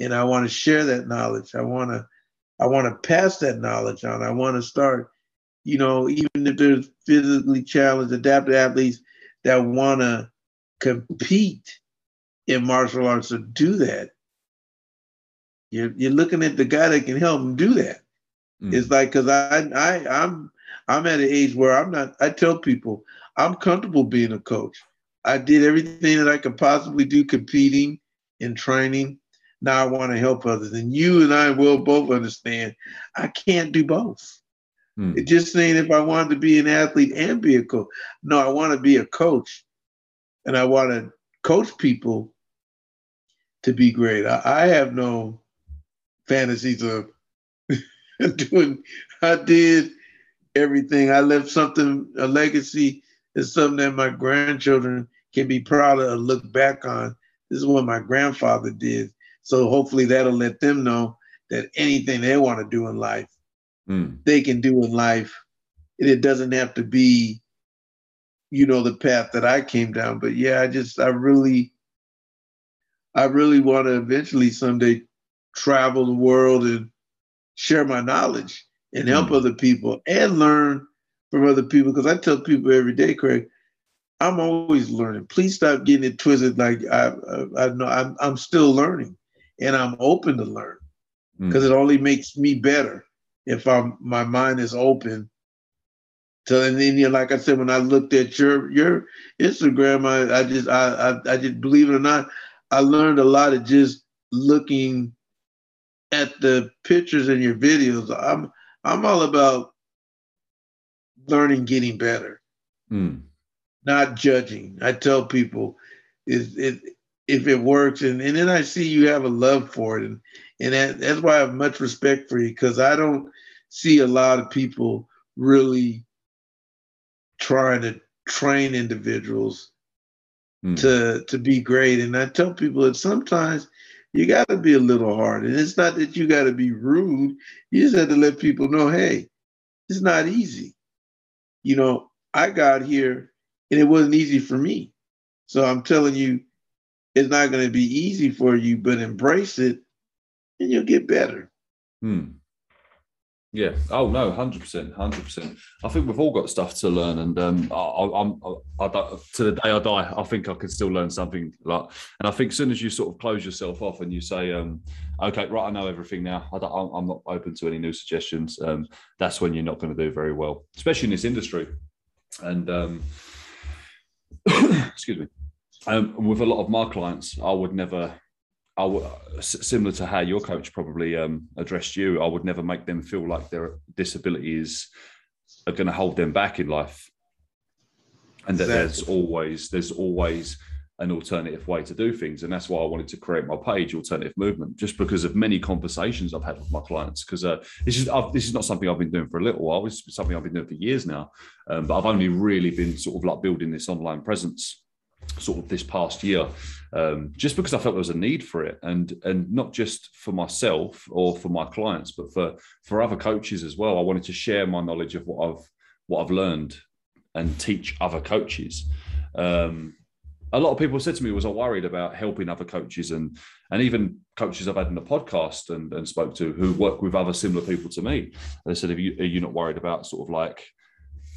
and I want to share that knowledge. I want to I want to pass that knowledge on. I want to start, you know, even if there's physically challenged, adapted athletes that want to compete in martial arts to do that. You're, you're looking at the guy that can help them do that. Mm. It's like because I I I'm I'm at an age where I'm not. I tell people I'm comfortable being a coach. I did everything that I could possibly do, competing and training. Now I want to help others, and you and I will both understand. I can't do both. Mm. just saying if I wanted to be an athlete and be a coach. No, I want to be a coach, and I want to coach people to be great. I, I have no fantasies of doing. I did everything. I left something, a legacy is something that my grandchildren can be proud of, look back on. This is what my grandfather did. So hopefully that'll let them know that anything they want to do in life, mm. they can do in life. And it doesn't have to be, you know, the path that I came down. But yeah, I just, I really, I really want to eventually someday travel the world and share my knowledge and help mm. other people and learn from other people. Because I tell people every day, Craig, I'm always learning. Please stop getting it twisted. Like I, I, I know I'm, I'm still learning, and I'm open to learn because mm. it only makes me better if I'm my mind is open. So and then, you know, like I said, when I looked at your your Instagram, I, I just I, I I just believe it or not, I learned a lot of just looking at the pictures and your videos. I'm I'm all about learning, getting better, mm. not judging. I tell people, is it if it works, and, and then I see you have a love for it, and and that, that's why I have much respect for you because I don't see a lot of people really trying to train individuals mm. to to be great. And I tell people that sometimes you got to be a little hard. And it's not that you got to be rude. You just have to let people know, hey, it's not easy. You know, I got here and it wasn't easy for me. So I'm telling you, it's not going to be easy for you, but embrace it and you'll get better. Hmm. Yeah. Oh no, hundred percent, hundred percent. I think we've all got stuff to learn, and um, I, am I, I, to the day I die, I think I can still learn something. Like, and I think as soon as you sort of close yourself off and you say, um, "Okay, right, I know everything now. I am not open to any new suggestions," um, that's when you're not going to do very well, especially in this industry. And um, excuse me, um, with a lot of my clients, I would never I w- similar to how your coach probably um, addressed you, I would never make them feel like their disabilities are going to hold them back in life, and that exactly. there's always there's always an alternative way to do things, and that's why I wanted to create my page, Alternative Movement, just because of many conversations I've had with my clients. Because uh, this is I've, this is not something I've been doing for a little while; it's something I've been doing for years now, um, but I've only really been sort of like building this online presence sort of this past year, um, just because I felt there was a need for it, and and not just for myself or for my clients, but for for other coaches as well. I wanted to share my knowledge of what I've what I've learned and teach other coaches. Um, a lot of people said to me, "Was I worried about helping other coaches and and even coaches I've had in the podcast and, and spoke to who work with other similar people to me?" They said, "Are you are you not worried about sort of like?"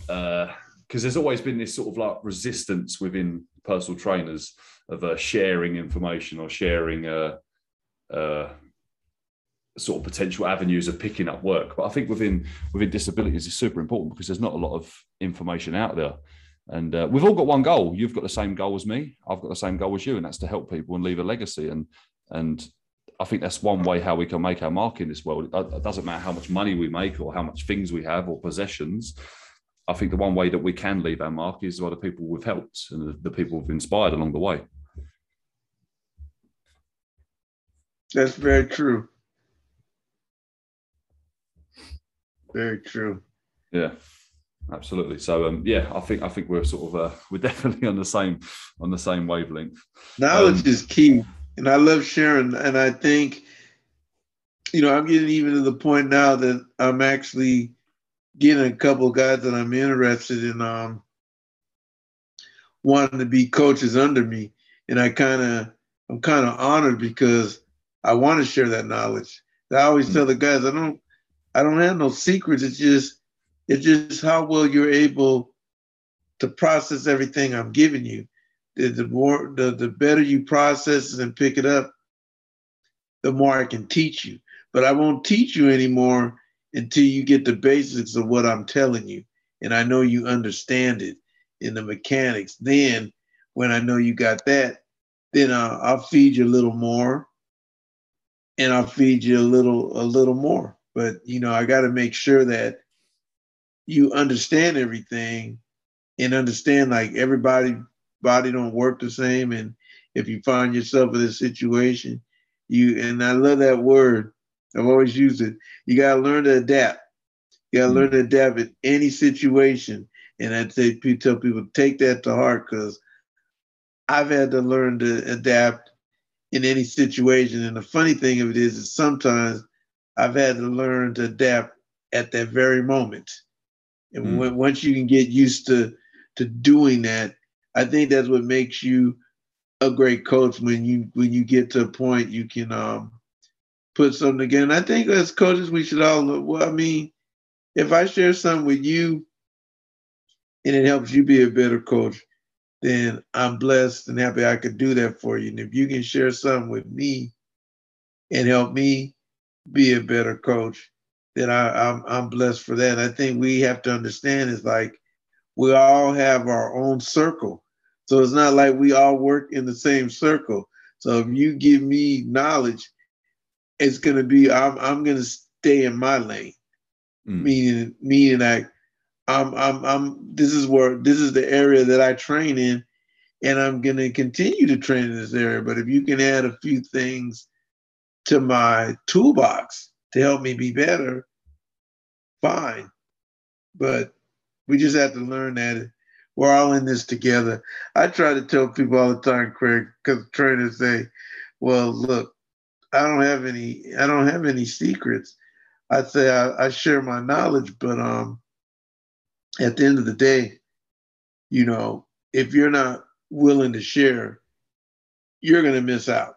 Uh, because there's always been this sort of like resistance within personal trainers of uh, sharing information or sharing uh, uh, sort of potential avenues of picking up work. But I think within within disabilities is super important because there's not a lot of information out there. And uh, we've all got one goal. You've got the same goal as me. I've got the same goal as you, and that's to help people and leave a legacy. And and I think that's one way how we can make our mark in this world. It doesn't matter how much money we make or how much things we have or possessions. I think the one way that we can leave our mark is by the people we've helped and the, the people we've inspired along the way. That's very true. Very true. Yeah, absolutely. So um, yeah, I think I think we're sort of uh, we're definitely on the same on the same wavelength. Knowledge um, is key, and I love sharing. And I think, you know, I'm getting even to the point now that I'm actually getting a couple guys that I'm interested in um, wanting to be coaches under me, and I kind of I'm kind of honored because I want to share that knowledge. I always mm-hmm. tell the guys I don't I don't have no secrets. It's just it's just how well you're able to process everything I'm giving you. The, the more the, the better you process and pick it up, the more I can teach you. But I won't teach you anymore until you get the basics of what I'm telling you. And I know you understand it in the mechanics. Then when I know you got that, then I'll, I'll feed you a little more and I'll feed you a little a little more. But you know, I got to make sure that you understand everything and understand like everybody body don't work the same. And if you find yourself in a situation you and i love that word. I've always used it. You got to learn to adapt. You got to learn to mm-hmm. adapt in any situation. And i'd say tell people take that to heart because i've had to learn to adapt in any situation and the funny thing of it is is sometimes i've had to learn to adapt at that very moment and mm. when, once you can get used to to doing that, I think that's what makes you a great coach when you when you get to a point you can um, put something together. And I think as coaches we should all look. Well, I mean, if I share something with you and it helps you be a better coach, then I'm blessed and happy I could do that for you. And if you can share something with me and help me be a better coach, then I, I'm, I'm blessed for that. I think we have to understand is like we all have our own circle. So it's not like we all work in the same circle. So if you give me knowledge, it's gonna be I'm I'm gonna stay in my lane. Mm. Meaning meaning like I'm I'm I'm this is where this is the area that I train in and I'm gonna continue to train in this area. But if you can add a few things to my toolbox, to help me be better, fine. But we just have to learn that we're all in this together. I try to tell people all the time, Craig, because trainers say, "Well, look, I don't have any. I don't have any secrets." I say I, I share my knowledge, but um, at the end of the day, you know, if you're not willing to share, you're going to miss out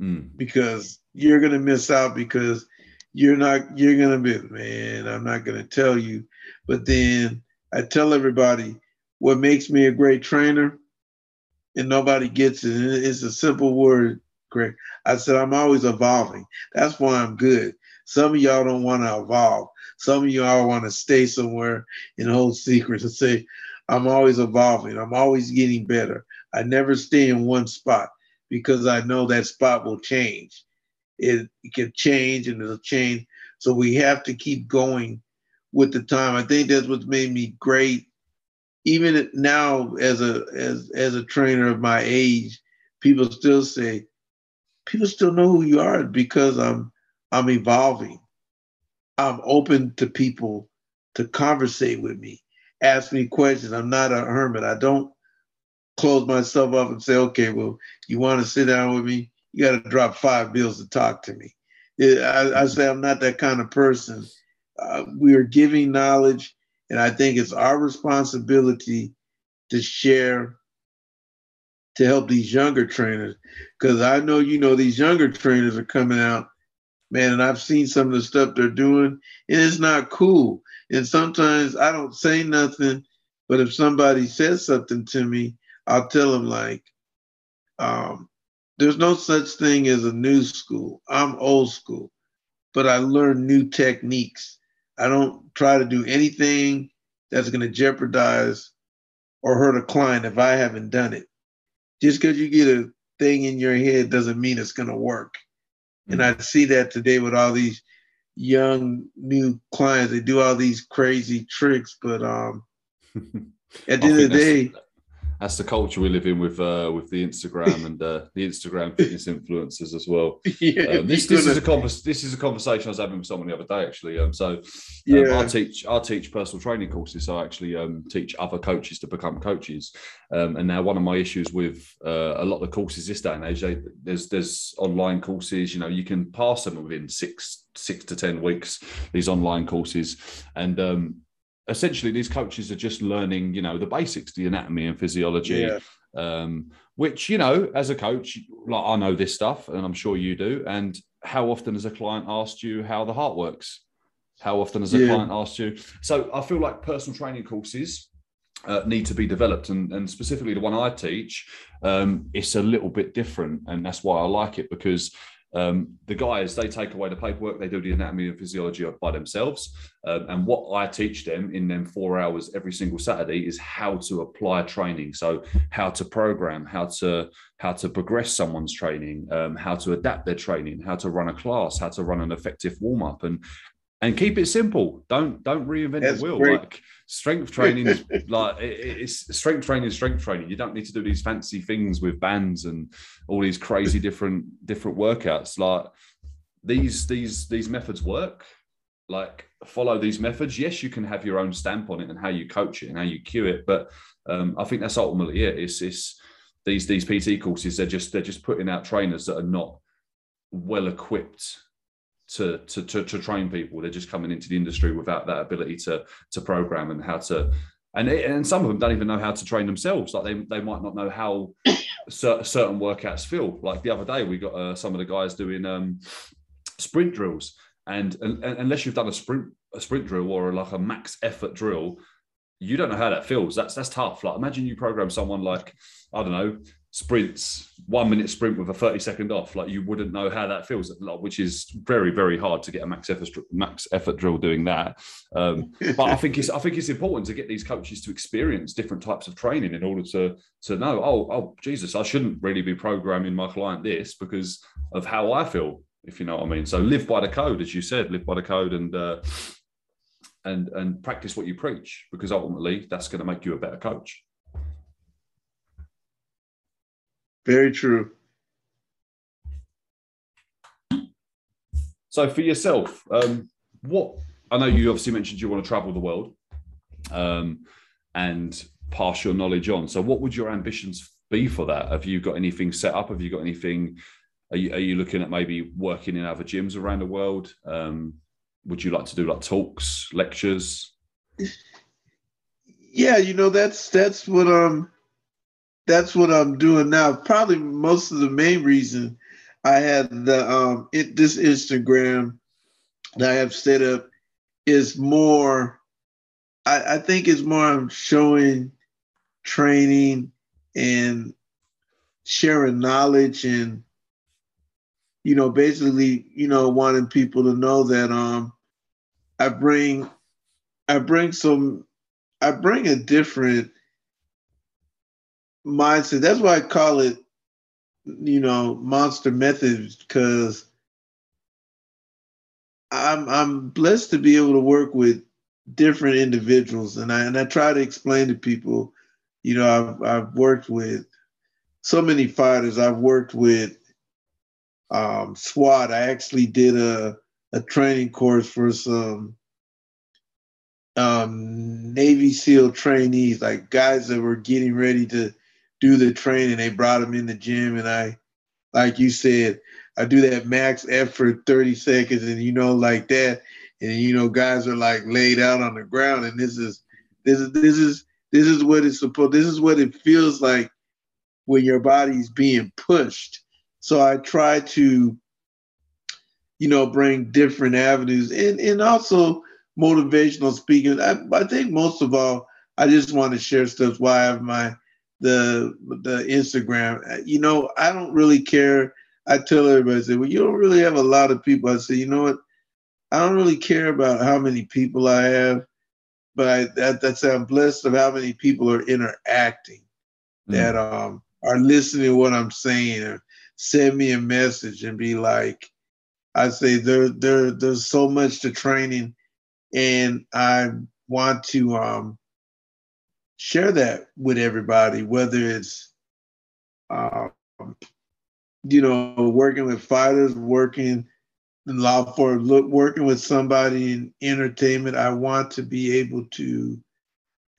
mm. because you're going to miss out because you're not you're gonna be man i'm not gonna tell you but then i tell everybody what makes me a great trainer and nobody gets it it's a simple word Greg. i said i'm always evolving that's why i'm good some of y'all don't want to evolve some of y'all want to stay somewhere and hold secrets and say i'm always evolving i'm always getting better i never stay in one spot because i know that spot will change it, it can change and it'll change. So we have to keep going with the time. I think that's what's made me great. Even now, as a as as a trainer of my age, people still say, people still know who you are because I'm I'm evolving. I'm open to people to conversate with me, ask me questions. I'm not a hermit. I don't close myself up and say, okay, well, you want to sit down with me? you got to drop five bills to talk to me. I, I say I'm not that kind of person. Uh, we are giving knowledge, and I think it's our responsibility to share to help these younger trainers. Because I know you know these younger trainers are coming out, man, and I've seen some of the stuff they're doing, and it's not cool. And sometimes I don't say nothing, but if somebody says something to me, I'll tell them like, um, there's no such thing as a new school. I'm old school, but I learn new techniques. I don't try to do anything that's going to jeopardize or hurt a client if I haven't done it. Just because you get a thing in your head doesn't mean it's going to work. And I see that today with all these young new clients. They do all these crazy tricks, but um, at the end of the day, that's the culture we live in with uh, with the Instagram and uh, the Instagram fitness influencers as well. Yeah, um, this this is a convers- this is a conversation I was having with someone the other day actually. Um, so um, yeah, I teach I teach personal training courses. So I actually um, teach other coaches to become coaches. Um, and now one of my issues with uh, a lot of the courses this day and age, they, there's there's online courses. You know, you can pass them within six six to ten weeks. These online courses and um, essentially these coaches are just learning, you know, the basics, the anatomy and physiology. Yeah. Um, which you know, as a coach, like I know this stuff, and I'm sure you do. And how often has a client asked you how the heart works? How often has a yeah. client asked you? So I feel like personal training courses uh, need to be developed, and, and specifically the one I teach, um, it's a little bit different, and that's why I like it because um, the guys, they take away the paperwork, they do the anatomy and physiology by themselves. Um, and what I teach them in them four hours every single Saturday is how to apply training. So how to program, how to how to progress someone's training, um, how to adapt their training, how to run a class, how to run an effective warm up, and and keep it simple. Don't don't reinvent That's the wheel. Great. Like strength training is like it's strength training is strength training. You don't need to do these fancy things with bands and all these crazy different different workouts. Like these these these methods work. Like follow these methods. Yes, you can have your own stamp on it and how you coach it and how you cue it. But um, I think that's ultimately it. It's it's these these PT courses. They're just they're just putting out trainers that are not well equipped to, to, to, to train people. They're just coming into the industry without that ability to, to program and how to, and, it, and some of them don't even know how to train themselves. Like they, they might not know how certain workouts feel. Like the other day, we got uh, some of the guys doing um, sprint drills, and, and, and, unless you've done a sprint a sprint drill or like a max effort drill, you don't know how that feels. That's that's tough. Like imagine you program someone like I don't know sprints, one minute sprint with a 30 second off, like you wouldn't know how that feels, which is very, very hard to get a max effort, max effort drill doing that. Um, but I think it's, I think it's important to get these coaches to experience different types of training in order to, to know, oh, oh, Jesus, I shouldn't really be programming my client this because of how I feel, if you know what I mean. So live by the code, as you said, live by the code and, uh, and, and practice what you preach because ultimately that's going to make you a better coach. Very true. So for yourself, um, what I know you obviously mentioned you want to travel the world um, and pass your knowledge on. So what would your ambitions be for that? Have you got anything set up? Have you got anything? Are you, are you looking at maybe working in other gyms around the world? Um, would you like to do like talks, lectures? Yeah, you know that's that's what um that's what I'm doing now. Probably most of the main reason I had the um it, this Instagram that I have set up is more. I, I think it's more I'm showing training and sharing knowledge and you know basically you know wanting people to know that um I bring I bring some I bring a different mindset. That's why I call it, you know, Monsta Methods because I'm I'm blessed to be able to work with different individuals, and I and I try to explain to people, you know, I've I've worked with so many fighters. I've worked with um, SWAT. I actually did a a training course for some um, Navy SEAL trainees, like guys that were getting ready to do the training. They brought him in the gym, and I, like you said, I do that max effort 30 seconds, and you know, like that, and you know, guys are like laid out on the ground, and this is this is this is this is what it's supposed. This is what it feels like when your body's being pushed. So I try to, you know, bring different avenues and and also motivational speaking. I, I think most of all, I just want to share stuff. Why I have my the the Instagram. You know, I don't really care. I tell everybody, I say, well, you don't really have a lot of people. I say, you know what? I don't really care about how many people I have, but I, that, that's I'm blessed of how many people are interacting, mm-hmm. that um are listening to what I'm saying, or send me a message and be like, I say there there there's so much to training, and I want to um share that with everybody, whether it's, um, you know, working with fighters, working in law for look, working with somebody in entertainment. I want to be able to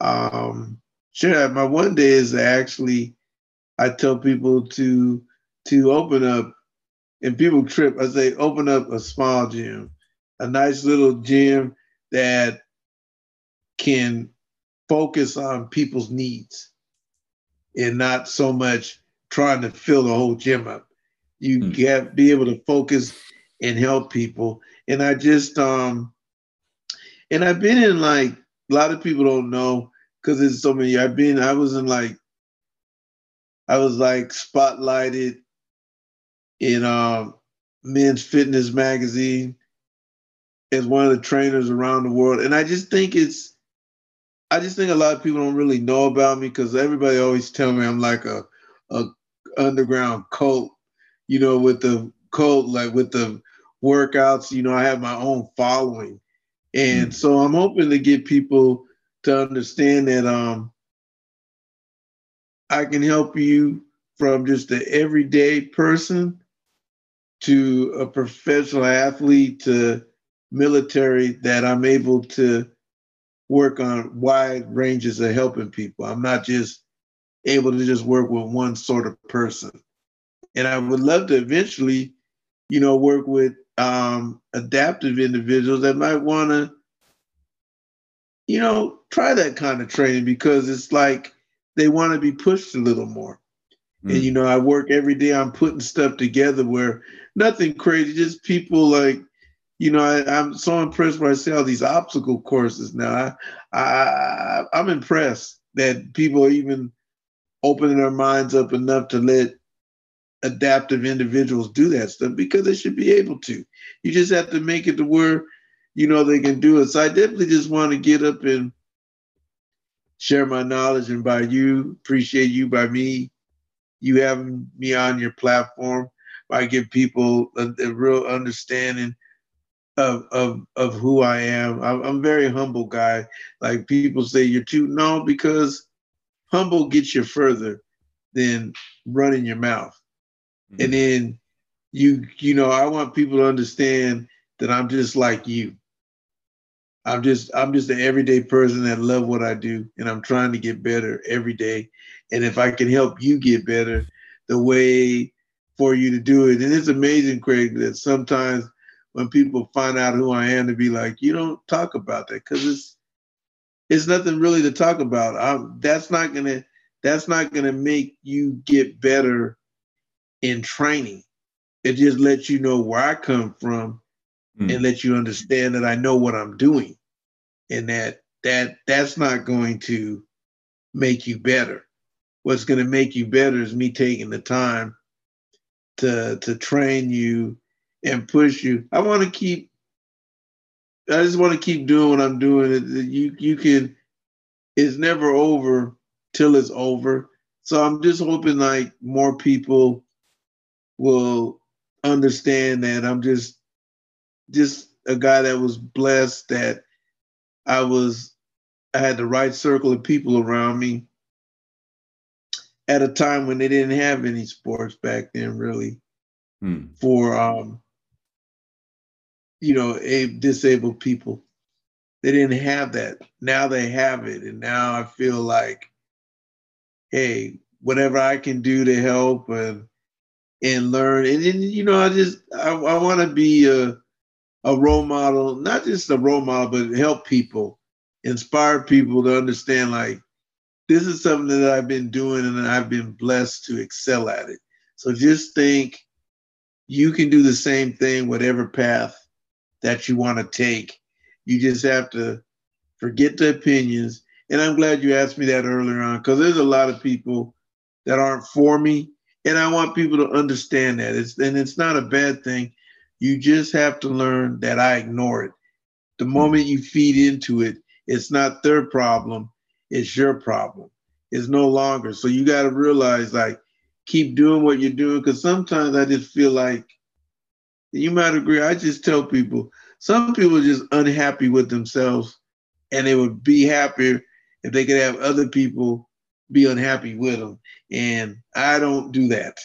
um, share that. My one day is actually, I tell people to to open up, and people trip. I say open up a small gym, a nice little gym that can focus on people's needs and not so much trying to fill the whole gym up. You mm. get be able to focus and help people. And I just um and I've been in like a lot of people don't know because there's so many. I've been I was in like I was like spotlighted in um men's fitness magazine as one of the trainers around the world. And I just think it's I just think a lot of people don't really know about me because everybody always tell me I'm like a, a underground cult, you know, with the cult, like with the workouts, you know, I have my own following. And mm so I'm hoping to get people to understand that um I can help you from just the everyday person to a professional athlete to military that I'm able to work on wide ranges of helping people. I'm not just able to just work with one sort of person. And I would love to eventually, you know, work with um, adaptive individuals that might want to, you know, try that kind of training because it's like they want to be pushed a little more. Mm. And, you know, I work every day, I'm putting stuff together where nothing crazy, just people like you know, I, am so impressed when I see all these obstacle courses now. I, I, I'm impressed that people are even opening their minds up enough to let adaptive individuals do that stuff because they should be able to. You just have to make it to where, you know, they can do it. So I definitely just want to get up and share my knowledge and by you, appreciate you by me, you having me on your platform. I give people a, a real understanding of of of who I am. I'm, I'm very humble guy. Like people say, you're too no because humble gets you further than running your mouth. Mm-hmm. And then you you know I want people to understand that I'm just like you. I'm just I'm just an everyday person that love what I do and I'm trying to get better every day. And if I can help you get better, the way for you to do it. And it's amazing, Craig, that sometimes when people find out who I am to be like, you don't talk about that because it's it's nothing really to talk about. I'm, that's not gonna that's not gonna make you get better in training. It just lets you know where I come from mm. and let you understand that I know what I'm doing, and that that that's not going to make you better. What's going to make you better is me taking the time to to train you and push you. I want to keep. I just want to keep doing what I'm doing. You you can. It's never over till it's over. So I'm just hoping like more people will understand that I'm just just a guy that was blessed that I was I had the right circle of people around me at a time when they didn't have any sports back then really hmm. for um you know, disabled people. They didn't have that. Now they have it. And now I feel like, hey, whatever I can do to help and and learn. And then, you know, I just I, I want to be a a role model, not just a role model, but help people, inspire people to understand like this is something that I've been doing and I've been blessed to excel at it. So just think you can do the same thing, whatever path that you want to take. You just have to forget the opinions. And I'm glad you asked me that earlier on because there's a lot of people that aren't for me. And I want people to understand that. It's and it's not a bad thing. You just have to learn that I ignore it. The hmm. moment you feed into it, it's not their problem, it's your problem. It's no longer. So you got to realize like keep doing what you're doing because sometimes I just feel like you might agree. I just tell people some people are just unhappy with themselves and they would be happier if they could have other people be unhappy with them. And I don't do that.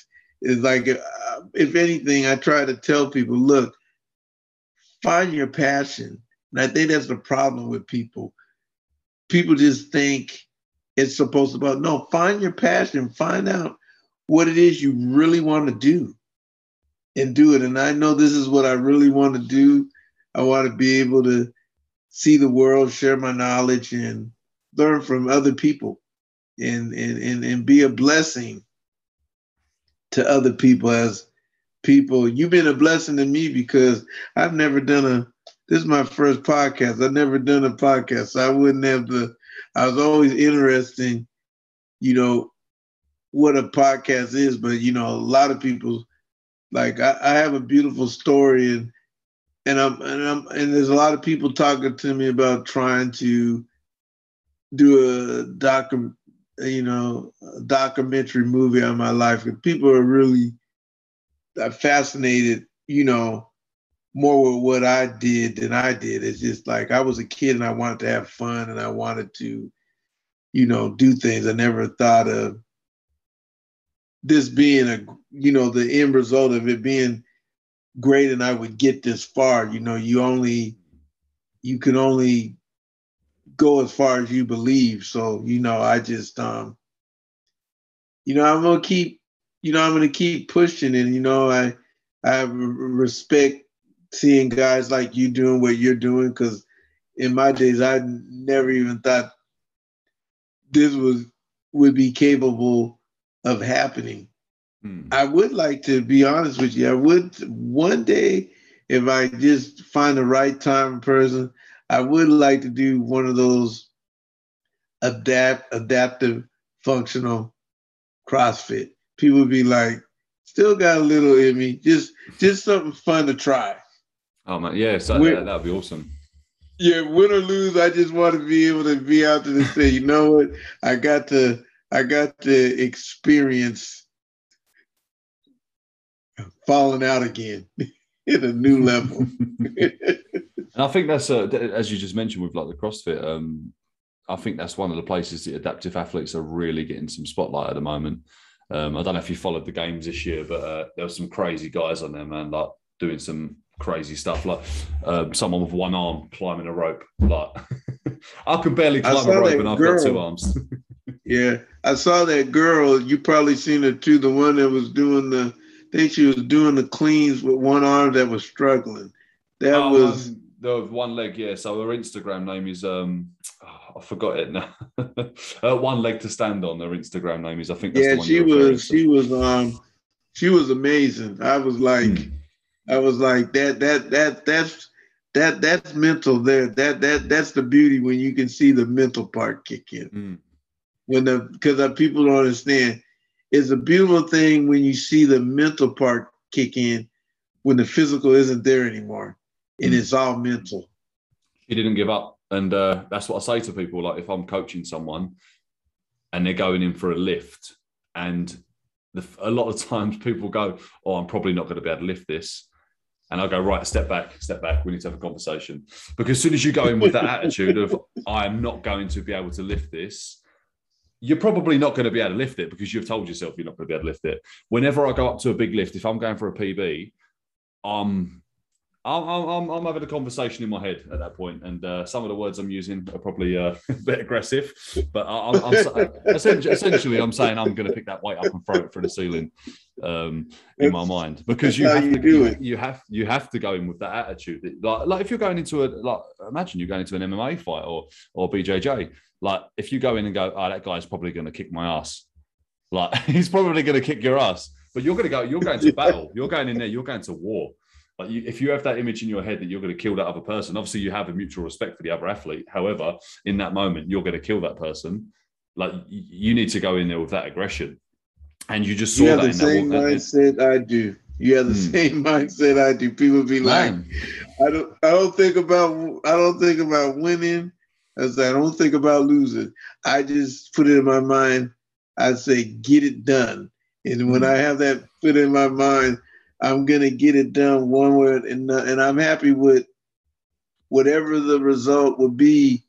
It's like, uh, if anything, I try to tell people, look, find your passion. And I think that's the problem with people. People just think it's supposed to be, no, find your passion, find out what it is you really want to do and do it. And I know this is what I really want to do. I want to be able to see the world, share my knowledge, and learn from other people and, and, and, and be a blessing to other people as people. You've been a blessing to me because I've never done a this is my first podcast. I've never done a podcast. So I wouldn't have the I was always interested, you know, what a podcast is, but you know, a lot of people like I, I have a beautiful story and and I'm and I'm and there's a lot of people talking to me about trying to do a docu you know, documentary movie on my life because people are really fascinated, you know, more with what I did than I did. It's just like I was a kid and I wanted to have fun and I wanted to, you know, do things. I never thought of this being a, you know, the end result of it being great and I would get this far. You know, you only, you can only go as far as you believe. So, you know, I just um you know, I'm gonna keep, you know, I'm gonna keep pushing and you know, I I respect seeing guys like you doing what you're doing because in my days I never even thought this was would be capable of happening. Hmm. I would like to be honest with you. I would one day if I just find the right time and person, I would like to do one of those adapt adaptive functional CrossFit. People would be like, still got a little in me. Just just something fun to try. Oh man, yeah, so that, that'd be awesome. Yeah, win or lose, I just want to be able to be out there and say, you know what, I got to I got to experience falling out again in a new level. And I think that's uh, as you just mentioned with like the CrossFit. Um, I think that's one of the places that adaptive athletes are really getting some spotlight at the moment. Um, I don't know if you followed the games this year, but uh, there were some crazy guys on there, man, like doing some crazy stuff, like um, someone with one arm climbing a rope. Like I can barely climb a rope, and I've girl. got two arms. Yeah, I saw that girl. You probably seen her too. The one that was doing the, I think she was doing the cleans with one arm that was struggling. That oh, was. Um, the one leg, yeah. So her Instagram name is um, oh, I forgot it now. uh, one leg to stand on. Her Instagram name is. I think. yeah, she was. She was. Um, she was amazing. I was like, mm. I was like that. That that that's that that's mental. There. That that that's the beauty when you can see the mental part kick in. Mm. When the because people don't understand, it's a beautiful thing when you see the mental part kick in when the physical isn't there anymore and it's all mental. He didn't give up. And uh, that's what I say to people. Like if I'm coaching someone and they're going in for a lift, and the, a lot of times people go, "Oh, I'm probably not going to be able to lift this," and I go, "Right, step back, step back. We need to have a conversation." Because as soon as you go in with that attitude of "I am not going to be able to lift this," you're probably not going to be able to lift it because you've told yourself you're not going to be able to lift it. Whenever I go up to a big lift, if I'm going for a PB, I'm I'm, I'm, I'm having a conversation in my head at that point, and uh, some of the words I'm using are probably uh, a bit aggressive. But I, am essentially, essentially, I'm saying I'm going to pick that weight up and throw it through the ceiling um, in my mind because you have you to you, you, have you have to go in with that attitude. Like, like if you're going into a like, imagine you're going into an MMA fight or or BJJ. Like if you go in and go, oh, that guy's probably going to kick my ass. Like he's probably going to kick your ass. But you're going to go. You're going to battle. You're going in there. You're going to war like you, if you have that image in your head that you're going to kill that other person, obviously you have a mutual respect for the other athlete. However, in that moment, you're going to kill that person. Like you need to go in there with that aggression, and you just saw you have that. the same that mindset I do. You have the hmm. same mindset I do. People be Man. like, I don't, I don't think about, I don't think about winning. As I don't think about losing. I just put it in my mind. I say, get it done. And when hmm. I have that put in my mind, I'm gonna get it done one way, and and I'm happy with whatever the result will be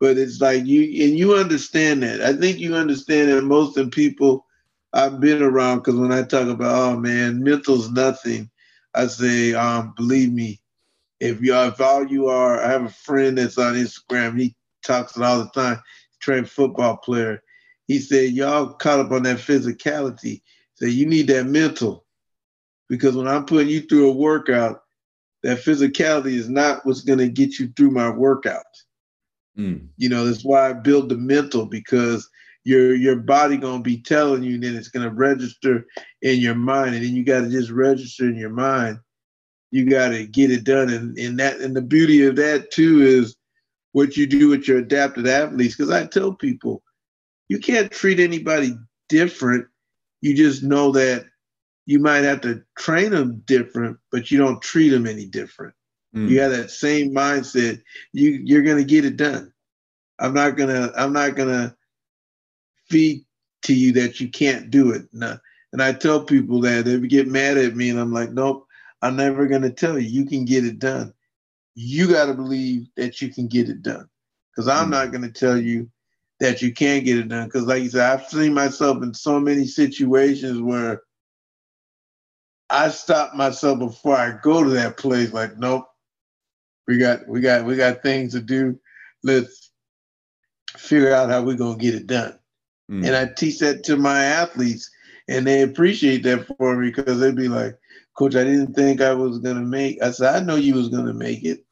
but it's like you and you understand that. I think you understand that most of the people I've been around because when I talk about oh man, mental's nothing, I say, um, believe me, if you if all you are, I have a friend that's on Instagram. He talks it all the time. Trained football player. He said y'all caught up on that physicality. So you need that mental, because when I'm putting you through a workout, that physicality is not what's going to get you through my workout. Mm. You know, that's why I build the mental because your your body gonna be telling you, and then it's gonna register in your mind, and then you got to just register in your mind. You got to get it done, and and that and the beauty of that too is what you do with your adapted athletes. Because I tell people, you can't treat anybody different. You just know that you might have to train them different, but you don't treat them any different. Mm. You have that same mindset. You you're gonna get it done. I'm not gonna I'm not gonna feed to you that you can't do it. And and I tell people that they get mad at me, and I'm like, nope, I'm never gonna tell you. You can get it done. You got to believe that you can get it done, because I'm mm. not gonna tell you that you can't get it done. Because like you said, I've seen myself in so many situations where I stop myself before I go to that place. Like, nope, we got we got we got things to do. Let's figure out how we're gonna get it done. Mm. And I teach that to my athletes, and they appreciate that for me because they'd be like, "Coach, I didn't think I was gonna make." I said, "I know you was gonna make it.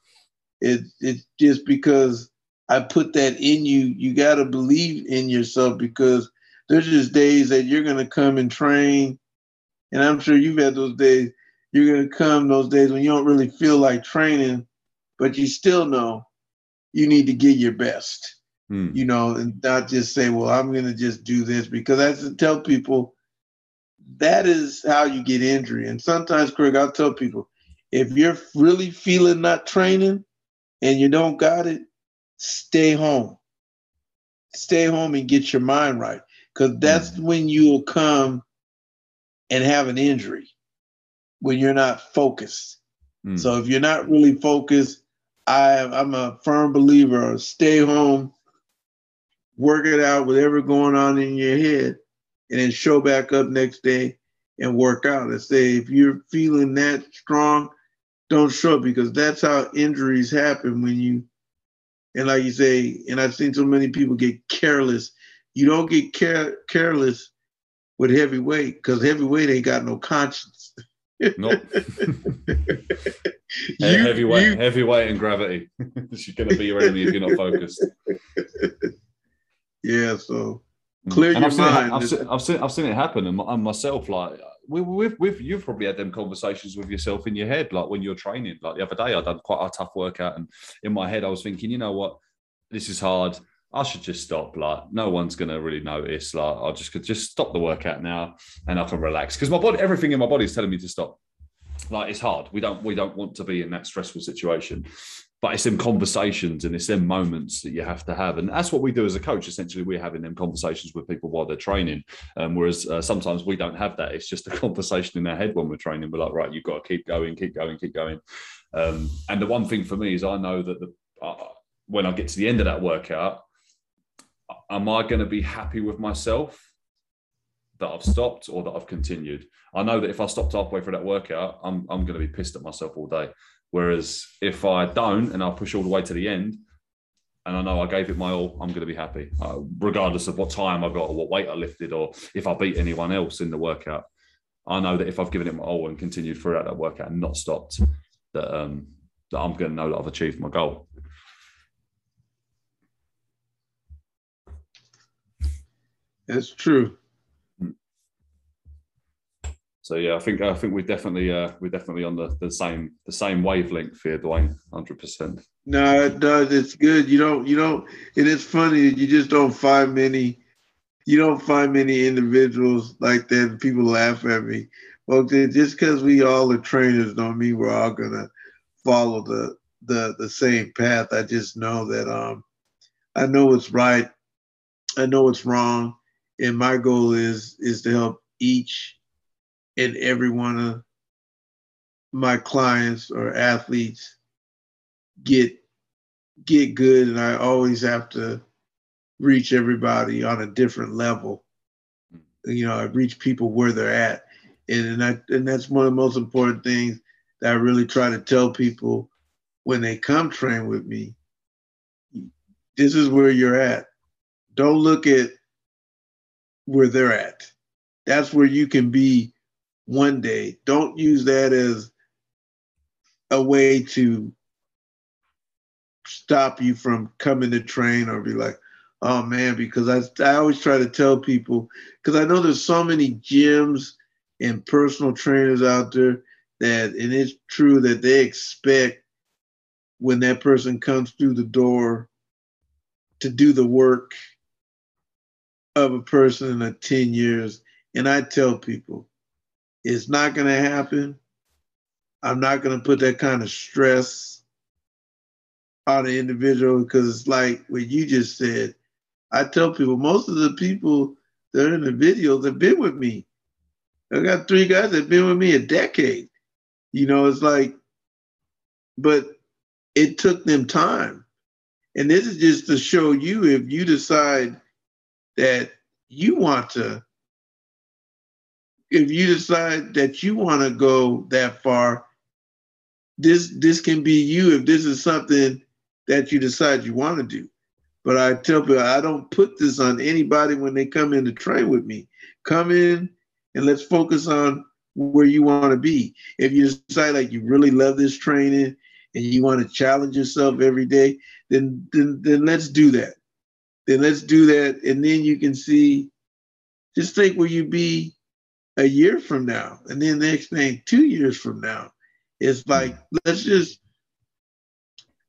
It it's just because I put that in you. You got to believe in yourself because there's just days that you're gonna come and train, and I'm sure you've had those days. You're gonna come those days when you don't really feel like training, but you still know you need to get your best. Hmm. You know, and not just say, well, I'm going to just do this because I to tell people that is how you get injury. And sometimes, Craig, I'll tell people if you're really feeling not training and you don't got it, stay home. Stay home and get your mind right because that's hmm. when you'll come and have an injury when you're not focused. Hmm. So if you're not really focused, I, I'm a firm believer. Stay home, work it out, whatever going on in your head, and then show back up next day and work out. And say if you're feeling that strong, don't show up because that's how injuries happen when you. And like you say, and I've seen so many people get careless. You don't get care, careless with heavyweight because heavyweight ain't got no conscience. Nope. you, heavyweight, you, heavyweight, and gravity. She's going to be your enemy if you're not focused. Yeah, so mm. clear and your I've mind. I've, seen, I've seen, I've seen it happen, and myself, like we, we've, we've, you've probably had them conversations with yourself in your head, like when you're training. Like the other day, I done quite a tough workout, and in my head, I was thinking, you know what, this is hard. I should just stop. Like no one's gonna really notice. Like I just could just stop the workout now, and I can relax because my body, everything in my body is telling me to stop. Like it's hard. We don't we don't want to be in that stressful situation, but it's them conversations and it's them moments that you have to have, and that's what we do as a coach. Essentially, we're having them conversations with people while they're training. Um, whereas uh, sometimes we don't have that. It's just a conversation in our head when we're training. We're like, right, you've got to keep going, keep going, keep going. Um, and the one thing for me is I know that the uh, when I get to the end of that workout, am I going to be happy with myself that I've stopped or that I've continued? I know that if I stopped halfway through that workout, I'm, I'm going to be pissed at myself all day. Whereas if I don't and I push all the way to the end, and I know I gave it my all, I'm going to be happy, uh, regardless of what time I got or what weight I lifted or if I beat anyone else in the workout. I know that if I've given it my all and continued throughout that workout and not stopped, that um, that I'm going to know that I've achieved my goal. That's true. So yeah, I think I think we're definitely uh, we're definitely on the, the same the same wavelength here, Duane, hundred percent. No, it does. It's good. You don't you don't and it's funny you just don't find many you don't find many individuals like that. People laugh at me. Well, just because we all are trainers don't mean we're all gonna follow the the the same path. I just know that um I know what's right, I know what's wrong, and my goal is is to help each and every one of my clients or athletes get get good and I always have to reach everybody on a different level. You know, I reach people where they're at. And, and I and that's one of the most important things that I really try to tell people when they come train with me. This is where you're at. Don't look at where they're at. That's where you can be one day. Don't use that as a way to stop you from coming to train or be like, oh man, because I, I always try to tell people, because I know there's so many gyms and personal trainers out there that, and it's true that they expect when that person comes through the door to do the work of a person in a 10 years. And I tell people, it's not going to happen. I'm not going to put that kind of stress on the individual because it's like what you just said. I tell people, most of the people that are in the videos have been with me. I got three guys that have been with me a decade. You know, it's like, but it took them time. And this is just to show you if you decide that you want to, if you decide that you want to go that far, this this can be you if this is something that you decide you want to do. But I tell people I don't put this on anybody when they come in to train with me. Come in and let's focus on where you want to be. If you decide like you really love this training and you want to challenge yourself every day, then then then let's do that then let's do that. And then you can see, just think where you be a year from now. And then the next thing, two years from now. It's like, let's just,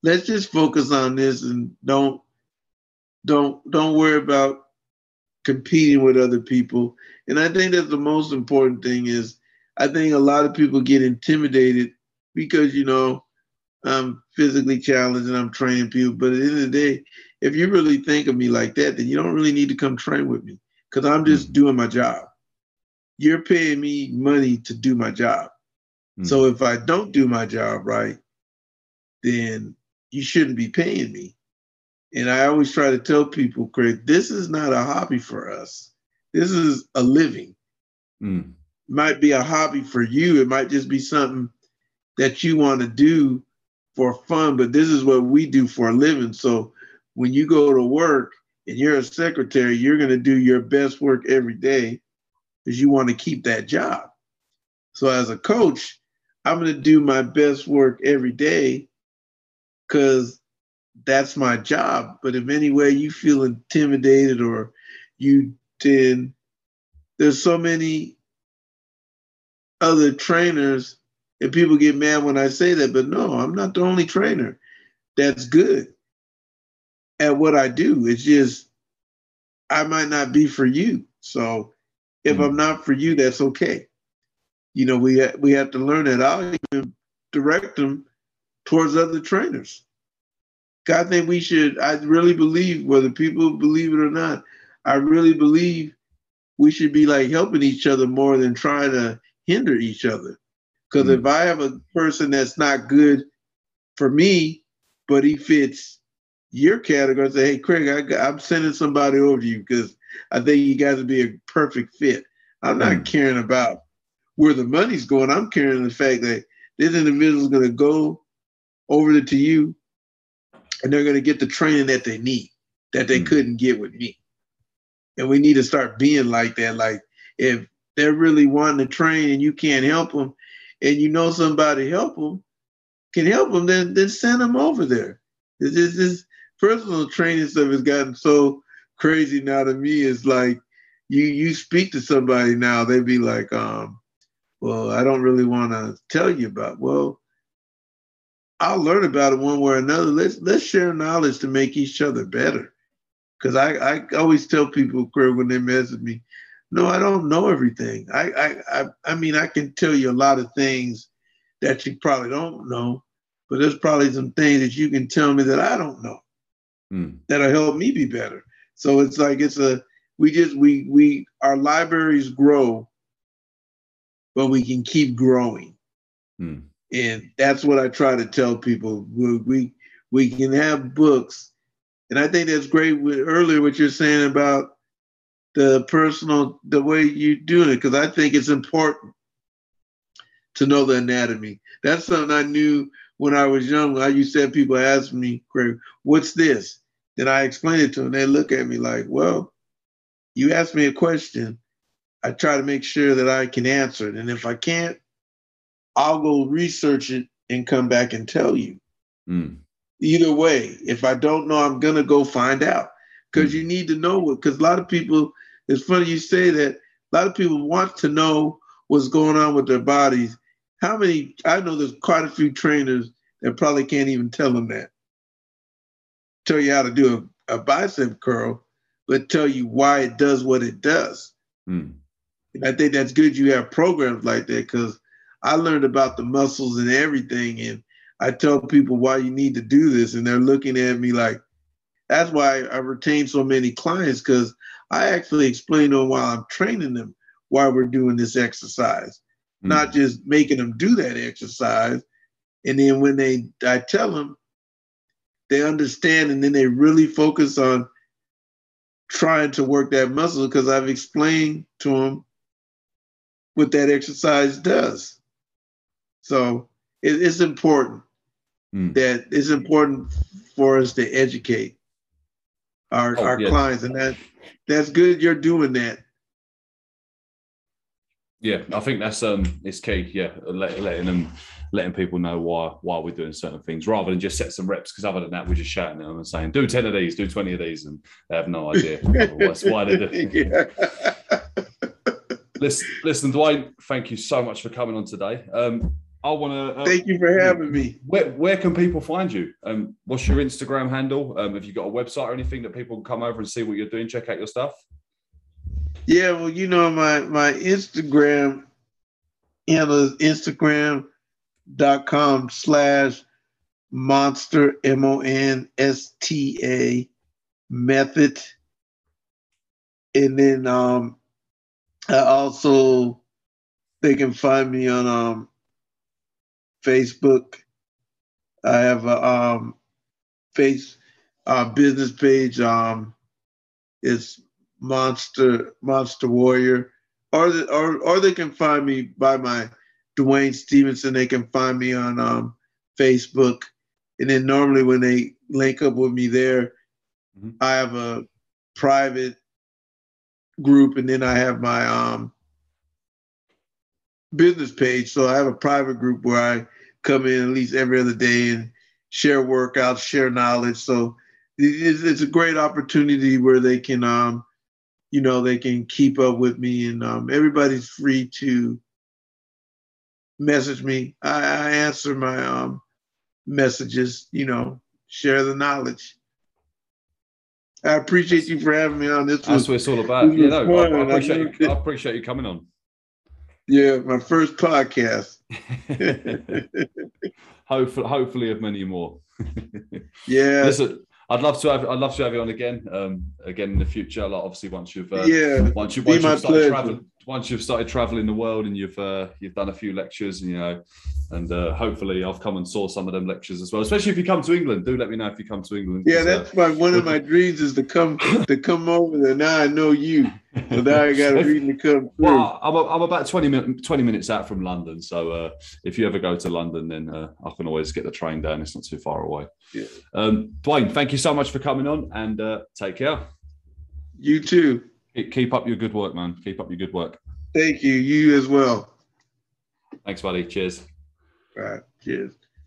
let's just focus on this and don't, don't, don't worry about competing with other people. And I think that the most important thing is, I think a lot of people get intimidated because, you know, I'm physically challenged and I'm training people. But at the end of the day, if you really think of me like that, then you don't really need to come train with me because I'm just mm. doing my job. You're paying me money to do my job. Mm. So if I don't do my job right, then you shouldn't be paying me. And I always try to tell people, Craig, this is not a hobby for us. This is a living. Mm. Might be a hobby for you. It might just be something that you want to do for fun, but this is what we do for a living. So when you go to work and you're a secretary, you're going to do your best work every day because you want to keep that job. So as a coach, I'm going to do my best work every day because that's my job. But if any way you feel intimidated or you did, there's so many other trainers and people get mad when I say that, but no, I'm not the only trainer that's good at what I do. It's just I might not be for you. So if mm I'm not for you, that's okay. You know, we ha- we have to learn that. I'll even direct them towards other trainers. I think we should. I really believe, whether people believe it or not, I really believe we should be like helping each other more than trying to hinder each other. Because mm if I have a person that's not good for me, but he fits your category say, hey, Craig, I, am sending somebody over to you because I think you guys would be a perfect fit. I'm not mm. caring about where the money's going. I'm caring the fact that this individual is going to go over to you and they're going to get the training that they need that they mm. couldn't get with me. And we need to start being like that. Like if they're really wanting to train and you can't help them and you know somebody help them, can help them, then, then send them over there. It's just, it's, personal training stuff has gotten so crazy now to me. is like you you speak to somebody now, they'd be like, um, well, I don't really want to tell you about. Well, I'll learn about it one way or another. Let's let's share knowledge to make each other better. Because I, I always tell people, Craig, when they mess with me, no, I don't know everything. I, I I I mean I can tell you a lot of things that you probably don't know, but there's probably some things that you can tell me that I don't know mm. that'll help me be better. So it's like it's a we just we we our libraries grow, but we can keep growing. Mm. And that's what I try to tell people. We, we We can have books. And I think that's great with earlier what you're saying about the personal, the way you do it, because I think it's important to know the anatomy. That's something I knew when I was young. I used to have people ask me, Craig, what's this? Then I explain it to them. They look at me like, well, you ask me a question. I try to make sure that I can answer it. And if I can't, I'll go research it and come back and tell you. Mm. Either way, if I don't know, I'm gonna go find out because Mm. you need to know what. Because a lot of people, it's funny you say that. A lot of people want to know what's going on with their bodies. How many? I know there's quite a few trainers that probably can't even tell them that. Tell you how to do a, a bicep curl, but tell you why it does what it does. Mm. And I think that's good you have programs like that because I learned about the muscles and everything. And I tell people why you need to do this. And they're looking at me like, that's why I retain so many clients because I actually explain to them while I'm training them why we're doing this exercise, Mm. not just making them do that exercise. And then when they, I tell them, they understand and then they really focus on trying to work that muscle because I've explained to them what that exercise does. So it, it's important Mm. that it's important for us to educate our, Oh, our yeah. clients, and that that's good. You're doing that. Yeah, I think that's um, it's key. Yeah, letting them, letting people know why why we're doing certain things, rather than just set some reps. Because other than that, we're just shouting at them and saying, "Do ten of these, do twenty of these," and they have no idea what's why they do. yeah. Listen, listen, Duane, thank you so much for coming on today. Um, I want to. Uh, Thank you for having me. where where can people find you? Um, what's your Instagram handle? Um, have you got a website or anything that people can come over and see what you're doing? Check out your stuff. Yeah, well, you know, my my Instagram handle is Instagram.com slash monsta M O N S T A method. And then um I also they can find me on um Facebook. I have a um face uh business page. Um it's Monster Monster Warrior, or or or they can find me by my Duane Stevenson. They can find me on um, Facebook, and then normally when they link up with me there, Mhm. I have a private group, and then I have my um, business page. So I have a private group where I come in at least every other day and share workouts, share knowledge. So it's, it's a great opportunity where they can um, you know they can keep up with me and um, everybody's free to message me i, I answer my um, messages you know share the knowledge i appreciate you for having me on this That's was, what it's all about. Yeah, no, I. I appreciate you. I appreciate you coming on. yeah my first podcast hopefully, hopefully, of many more. yeah Listen, I'd love to have. I'd love to have you on again. Um, again in the future. Like obviously, once you've uh, yeah once you once you've started pleasure. traveling, once you've started traveling the world and you've uh, you've done a few lectures, you know, and uh, hopefully I've come and saw some of them lectures as well. Especially if you come to England, do let me know if you come to England. yeah 'cause, uh, that's my one of my dreams is to come to come over there now i know you so now I got a reason to come. Through. Well, I'm, I'm about 20, min- 20 minutes out from London. So uh, if you ever go to London, then uh, I can always get the train down. It's not too far away. Yeah. Um, Duane, thank you so much for coming on and uh, take care. you too Keep up your good work, man. Keep up your good work. thank you you as well Thanks, buddy. Cheers. all right cheers